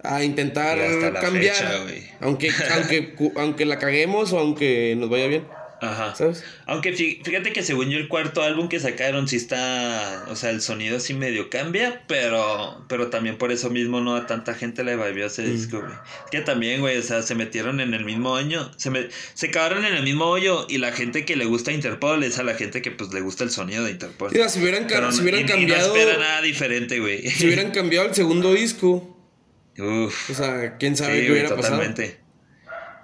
C: A intentar cambiar.
B: fecha,
C: aunque, aunque, aunque la caguemos o aunque nos vaya bien.
B: Ajá.
C: ¿Sabes?
B: Aunque fí- fíjate que según yo el cuarto álbum que sacaron sí está, o sea, el sonido sí medio cambia, pero pero también por eso mismo no a tanta gente le vivió ese
C: Mm.
B: disco, güey. Es que también, güey, o sea, se metieron en el mismo año, se me, se cagaron en el mismo hoyo y la gente que le gusta Interpol es a la gente que pues le gusta el sonido de Interpol.
C: Digo, si hubieran,
B: Pero
C: si hubieran
B: y- y
C: cambiado.
B: no espera nada diferente, güey.
C: Si hubieran cambiado el segundo disco.
B: Uf.
C: O sea, quién sabe
B: Sí,
C: qué
B: güey,
C: hubiera pasado.
B: totalmente.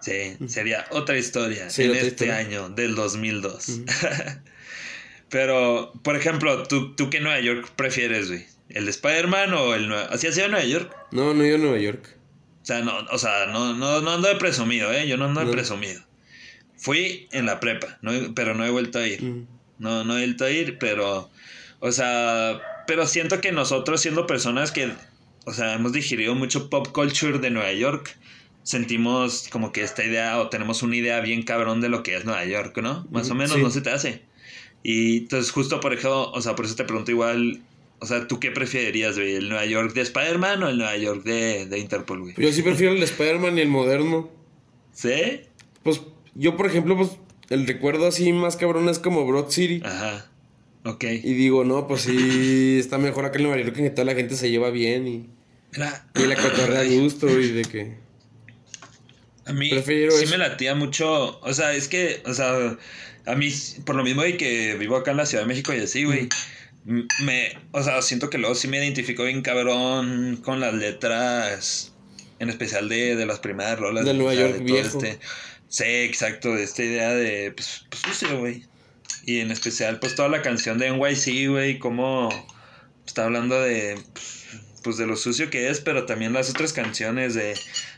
B: Sí, sería otra historia
C: Sí,
B: en
C: otra
B: este
C: historia.
B: año del 2002. Pero, por ejemplo, ¿tú, ¿tú qué Nueva York prefieres, güey? ¿El de Spider-Man o el Nueva... ¿Así ha sido Nueva York?
C: No, no yo a Nueva York.
B: O sea, no, o sea, no, no, no ando de presumido, ¿eh? Yo no ando de
C: No.
B: presumido. Fui en la prepa, no pero no he vuelto a ir. No, no he vuelto a ir, pero... O sea, pero siento que nosotros siendo personas que... O sea, hemos digerido mucho pop culture de Nueva York. Sentimos como que esta idea o tenemos una idea bien cabrón de lo que es Nueva York, ¿no? Más o menos,
C: sí.
B: no se te hace. Y entonces justo por ejemplo, o sea, por eso te pregunto igual... O sea, ¿tú qué preferirías, güey? ¿El Nueva York de Spider-Man o el Nueva York de, de Interpol, güey?
C: Yo sí prefiero el de Spider-Man y el moderno.
B: ¿Sí?
C: Pues yo, por ejemplo, pues el recuerdo así más cabrón es como Broad City.
B: Ajá. Ok.
C: Y digo, no, pues sí, está mejor acá en Nueva York en que toda la gente se lleva bien y,
B: Mira,
C: y la cotorrea a gusto y de que...
B: A mí
C: Prefiero
B: sí
C: eso.
B: me latía mucho, o sea, es que, o sea, a mí, por lo mismo de que vivo acá en la Ciudad de México y así, güey, m- me, o sea, siento que luego sí me identifico bien cabrón con las letras, en especial de, de las primeras rolas.
C: Del
B: o
C: Nueva York
B: de
C: viejo.
B: Este, sí, exacto, de esta idea de, pues, pues sucio, güey. Y en especial, pues, toda la canción de NYC, güey, como está hablando de, pues, de lo sucio que es, pero también las otras canciones de,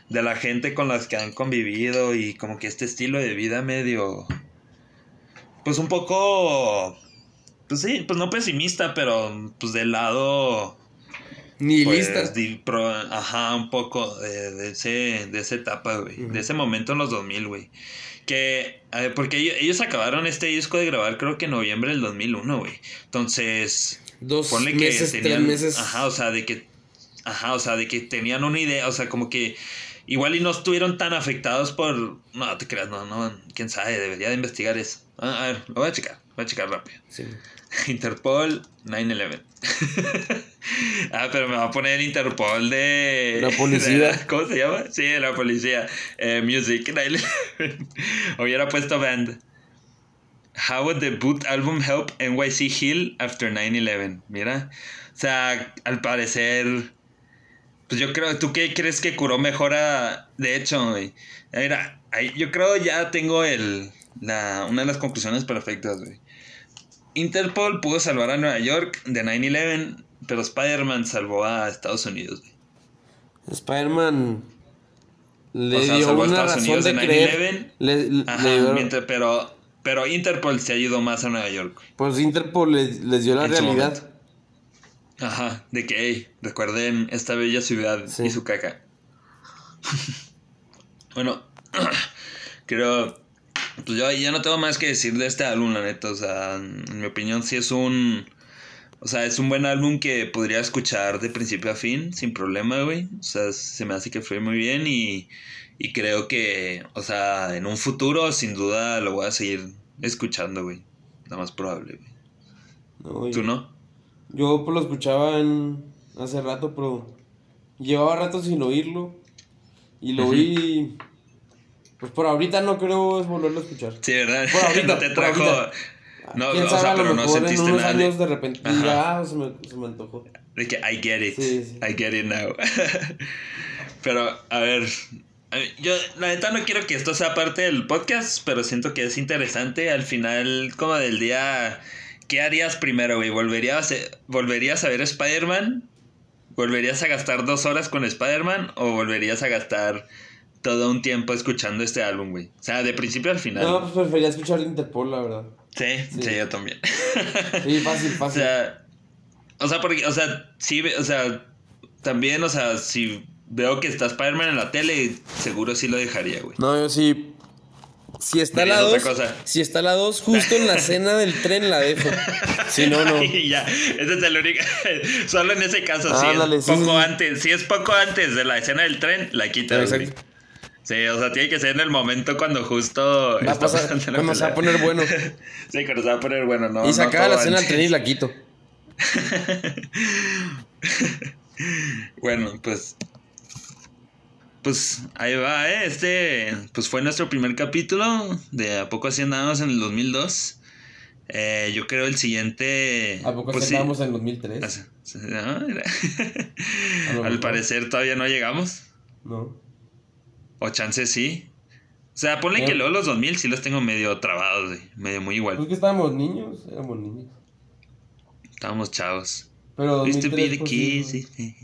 B: de la gente con las que han convivido y como que este estilo de vida medio, pues, un poco, pues sí, pues no pesimista, pero, pues, del lado,
C: Nihilista.
B: pues, di- pro- ajá, un poco de, de ese, de esa etapa, güey. De ese momento en los 2000, güey. Que, ver, porque ellos, ellos acabaron este disco de grabar creo que en noviembre del 2001, güey. Entonces,
C: Dos
B: ponle que
C: meses,
B: tenían,
C: tres meses.
B: ajá, o sea, de que, ajá, o sea, de que tenían una idea, o sea, como que igual y no estuvieron tan afectados por, no, te creas, no, no, quién sabe, debería de investigar eso. Ah, a ver, lo voy a checar, voy a checar rápido.
C: Sí.
B: Interpol 9-11. ah, pero me va a poner el Interpol de.
C: La policía.
B: de- ¿Cómo se llama? Sí, de la policía. Eh, music 9-11. Hubiera puesto band. How would the boot album help NYC Hill after 9-11? Mira. O sea, al parecer. Pues yo creo, ¿tú qué crees que curó mejor a.? De hecho, güey. Mira, ahí- yo creo ya tengo el. La, una de las conclusiones perfectas, güey. Interpol pudo salvar a Nueva York de 9-11, pero Spider-Man salvó a Estados Unidos. güey.
C: Spider-Man le
B: O sea,
C: dio
B: salvó a
C: una
B: Estados
C: razón
B: Unidos
C: de creer.
B: 9/11.
C: Le, le
B: Ajá,
C: dio-
B: mientras- pero, pero Interpol se ayudó más a Nueva York. güey.
C: pues Interpol les, les dio la
B: En
C: realidad.
B: Ajá, de que, hey, recuerden esta bella ciudad
C: Sí.
B: y su caca. bueno, creo, pues yo ya no tengo más que decir de este álbum, la neta. O sea, en mi opinión sí es un... O sea, es un buen álbum que podría escuchar de principio a fin, sin problema, güey. O sea, se me hace que fue muy bien y, y creo que, o sea, en un futuro sin duda lo voy a seguir escuchando, güey. Lo más probable, güey.
C: No,
B: ¿Tú no?
C: Yo pues, lo escuchaba en- hace rato, pero llevaba rato sin oírlo. Y lo oí. Pues por ahorita no creo volverlo a escuchar.
B: Sí, ¿verdad?
C: Por ahorita,
B: no te trajo. No,
C: Quién
B: o
C: sabe,
B: sea,
C: a lo
B: pero no
C: mejor en
B: sentiste
C: unos
B: nada de-
C: años de repente
B: Ajá.
C: diga, ah, se me, se me antojó.
B: De que I get it.
C: Sí, sí.
B: I get it now. pero, a ver, Yo, la neta, no quiero que esto sea parte del podcast, pero siento que es interesante. Al final, como del día, ¿qué harías primero, güey? ¿Volverías, a- ¿Volverías a ver Spider-Man? ¿Volverías a gastar dos horas con Spider-Man? ¿O volverías a gastar todo un tiempo escuchando este álbum, güey? O sea, de principio al final.
C: No, pues prefería escuchar Interpol, la verdad.
B: sí, sí,
C: sí.
B: yo también.
C: Sí, fácil,
B: O
C: fácil.
B: sea, o sea, porque, o sea, sí, o sea, también, o sea, si veo que está Spider-Man en la tele, seguro sí lo dejaría, güey.
C: No, yo sí. Si está la
B: otra
C: 2,
B: cosa.
C: si está la 2, justo en la cena del tren la dejo. Si no, no.
B: Y ya, ese es el único. Solo en ese caso, si es poco
C: sí,
B: antes, si es poco antes de la escena del tren, la quitas, güey.
C: Exacto.
B: Sí, o sea, tiene que ser en el momento cuando justo
C: Va a pasar, cuando se va a poner bueno.
B: Sí, cuando se va a poner bueno, no.
C: y se
B: no
C: acaba la cena del tren y la quito.
B: Bueno, pues. Pues ahí va, ¿eh? Este. Pues fue nuestro primer capítulo. De A poco así andábamos en el 2002. Eh, yo creo el siguiente.
C: ¿A poco
B: pues,
C: sí
B: sí.
C: estábamos en 2003?
B: Así- sí, no, mira.
C: A lo
B: Al parecer todavía no llegamos.
C: No.
B: O chance sí. O sea, ponle que luego los 2000 sí los tengo medio trabados, güey. Medio muy igual.
C: Pues que estábamos niños, éramos niños.
B: Estábamos chavos.
C: Pero
B: Used to
C: 2003,
B: be the
C: pues,
B: kid,
C: sí,
B: sí.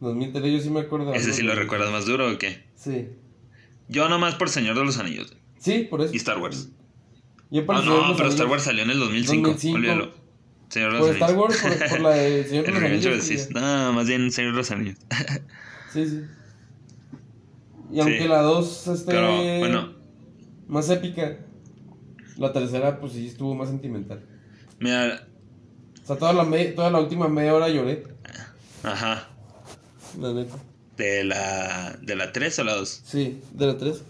C: 2003 yo sí me acuerdo.
B: Ese sí lo recuerdas más duro o qué?
C: Sí.
B: Yo nomás por Señor de los Anillos.
C: Sí, por eso.
B: Y Star Wars.
C: Yo por
B: Ah,
C: de
B: no, pero Star
C: Anillos.
B: Wars salió en el 2005.
C: 2005.
B: Olvídalo. Señor de los
C: Por Star
B: Anillos.
C: Wars, por, por la de Señor de los Anillos.
B: No, más bien Señor de los Anillos.
C: Sí, sí. Y aunque
B: Sí.
C: la 2 esté
B: Pero, bueno.
C: más épica, la tercera pues sí estuvo más sentimental.
B: Mira,
C: O sea, toda la, me- toda la última media hora lloré,
B: ajá.
C: La neta.
B: ¿De la, de la 3 o la 2?
C: Sí, de la 3.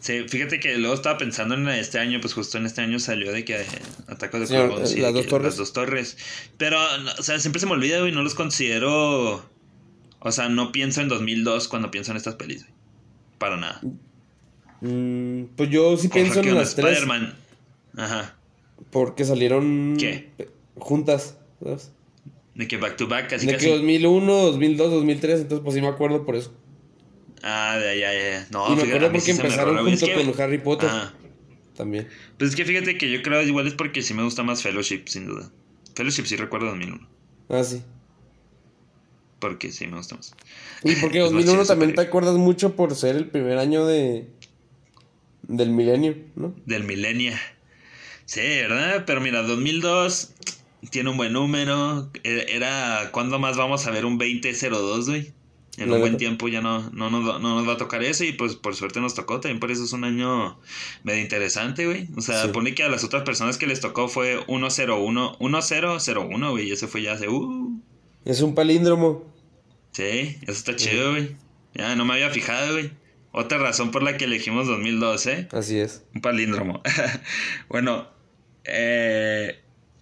B: Sí, fíjate que luego estaba pensando en este año, pues justo en este año salió de que Atacos de Carbón,
C: eh,
B: sí,
C: las
B: de
C: dos torres.
B: Las dos torres. Pero, o sea, siempre se me olvida, güey, no los considero... O sea, no pienso en 2002 cuando pienso en estas pelis, güey. Para nada.
C: Mm, pues yo sí pienso en las tres
B: Spider-Man. Ajá.
C: porque salieron
B: ¿Qué?
C: juntas, ¿sabes?
B: De que back to back, así
C: de
B: casi.
C: que 2001, 2002, 2003, entonces pues sí me acuerdo por eso.
B: Ah, de ya, ya, ya. No,
C: y me
B: fíjate,
C: acuerdo porque empezaron.
B: Es
C: junto
B: que-
C: con Harry Potter
B: Ajá.
C: también.
B: Pues es que fíjate que yo creo igual es porque sí me gusta más Fellowship, sin duda. Fellowship sí recuerdo 2001.
C: Ah, sí.
B: Porque sí me gusta más.
C: Y porque
B: Es más
C: 2001
B: chido
C: también te acuerdas mucho por ser el primer año de del milenio, ¿no?
B: Del Millennia. Sí, ¿verdad? Pero mira, 2002. Tiene un buen número. E- Era, ¿cuándo más vamos a ver un 2002, güey? En
C: La
B: un buen tiempo ya no, no, nos, va- no nos va a tocar eso y pues por suerte nos tocó. También por eso es un año medio interesante, güey. O sea,
C: Sí.
B: pone que a las otras personas que les tocó fue 101, 1001, güey. Y eso fue ya hace... Uh,
C: Es un palíndromo.
B: sí, eso está chido, güey. Ya, no me había fijado, güey. Otra razón por la que elegimos 2002, ¿eh?
C: Así es.
B: Un palíndromo. bueno, eh,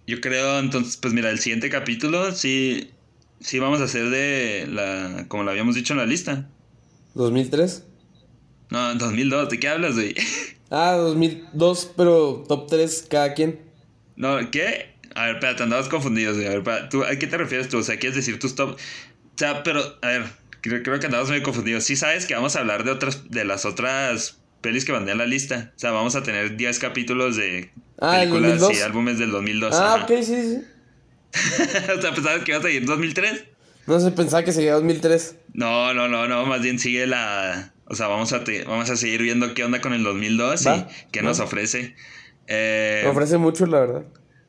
B: yo creo entonces, pues mira, el siguiente capítulo sí, sí vamos a hacer de la, como lo habíamos dicho en la lista.
C: 2003.
B: No, 2002, ¿de qué hablas, güey?
C: Ah, 2002, pero top 3 cada quien.
B: no, ¿qué? A ver, espérate, andabas confundidos, güey. A ver, espera, ¿tú, ¿a qué te refieres tú? O sea, ¿quieres decir tus top? O sea, pero, a ver, creo, creo que andabas muy confundidos. Sí sabes que vamos a hablar de otras, de las otras pelis que mandé en la lista. O sea, vamos a tener 10 capítulos de
C: Ah, ¿el
B: películas y
C: 2002?
B: álbumes del 2002.
C: Ah,
B: ajá.
C: ok, sí, sí.
B: o sea, ¿pensabas que ibas a ir en 2003?
C: No se pensaba que seguía 2003.
B: No, no, no, no, más bien sigue la... O sea, vamos a, te- vamos a seguir viendo qué onda con el 2002
C: Va,
B: y qué
C: va.
B: nos ofrece. Eh,
C: ofrece mucho, la verdad.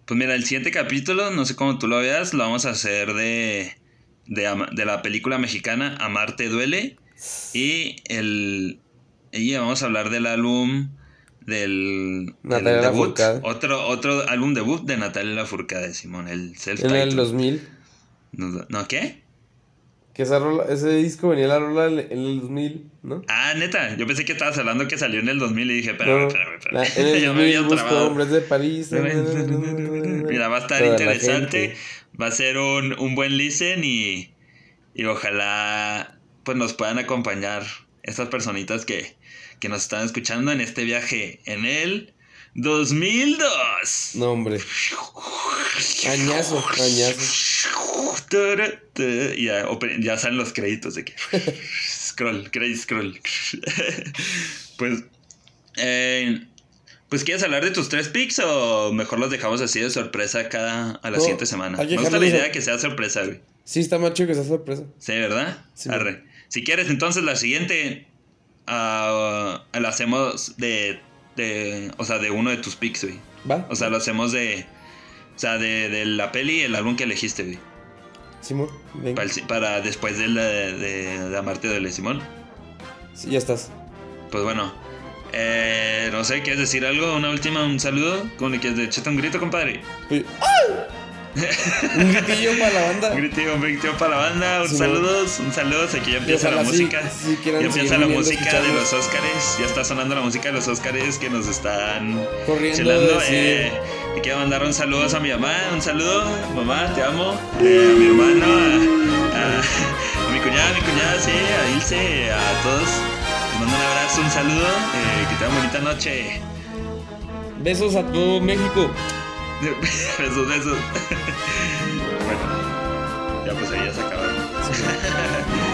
B: pues mira, el siguiente capítulo, no sé cómo tú lo veas, lo vamos a hacer de, de, de la película mexicana Amarte Duele. Y el... Y vamos a hablar del álbum del... del
C: Natalia
B: debut.
C: Lafourcade.
B: Otro, otro álbum debut de Natalia Lafourcade, Simón, el self
C: En el 2000.
B: ¿No, ¿no qué?
C: Que esa rola, ese disco venía la rola en el 2000, ¿no?
B: Ah, neta, yo pensé que estabas hablando que salió en el 2000 y dije, espérame, espérame, espérame.
C: La- en el
B: Ya me
C: 2000
B: había trabado.
C: hombres de París.
B: Mira, va a estar
C: Toda
B: interesante. Va a ser un, un buen listen y, y ojalá pues nos puedan acompañar estas personitas que, que nos están escuchando en este viaje en el 2002.
C: No, hombre. Añazo, añazo.
B: Ya, ya salen los créditos de que. scroll, credit scroll. pues. eh, pues quieres hablar de tus tres picks o mejor los dejamos así de sorpresa cada a la
C: No,
B: siguiente semana. Me gusta la idea
C: a-
B: que sea sorpresa, güey.
C: Sí, está macho que sea sorpresa.
B: Sí, ¿verdad?
C: Sí.
B: Arre. Si quieres, entonces la siguiente ah, la hacemos de, de. O sea, de uno de tus picks, güey.
C: ¿Va?
B: O sea, lo hacemos de. O sea, de, de la peli y el álbum que elegiste, güey.
C: Simón, venga.
B: Para, después de, la, de, de Amarte Duele, Simón.
C: Sí, ya estás.
B: Pues bueno. Eh, no sé, ¿quieres decir algo? ¿Una última? ¿Un saludo? ¿Cómo le quieres? Echate un grito, compadre.
C: Sí. Un gritillo para la banda.
B: Un grito, un grito para la banda. Un
C: Sí,
B: saludos, un saludos. Aquí ya empieza la
C: sí-
B: música.
C: sí
B: ya empieza la música de los Óscares. Ya está sonando la música de los Óscares que nos están
C: Corriendo sí.
B: Eh, quiero mandar un saludo a mi mamá. Un saludo, mamá, te amo. Eh, a mi hermano, a, a- a mi cuñada, a mi cuñada, sí, a Ilse, a todos. Les mando un abrazo, un saludo. eh, que tengan bonita noche.
C: Besos a todo México.
B: besos, besos. bueno, ya pues ahí ya se acabaron.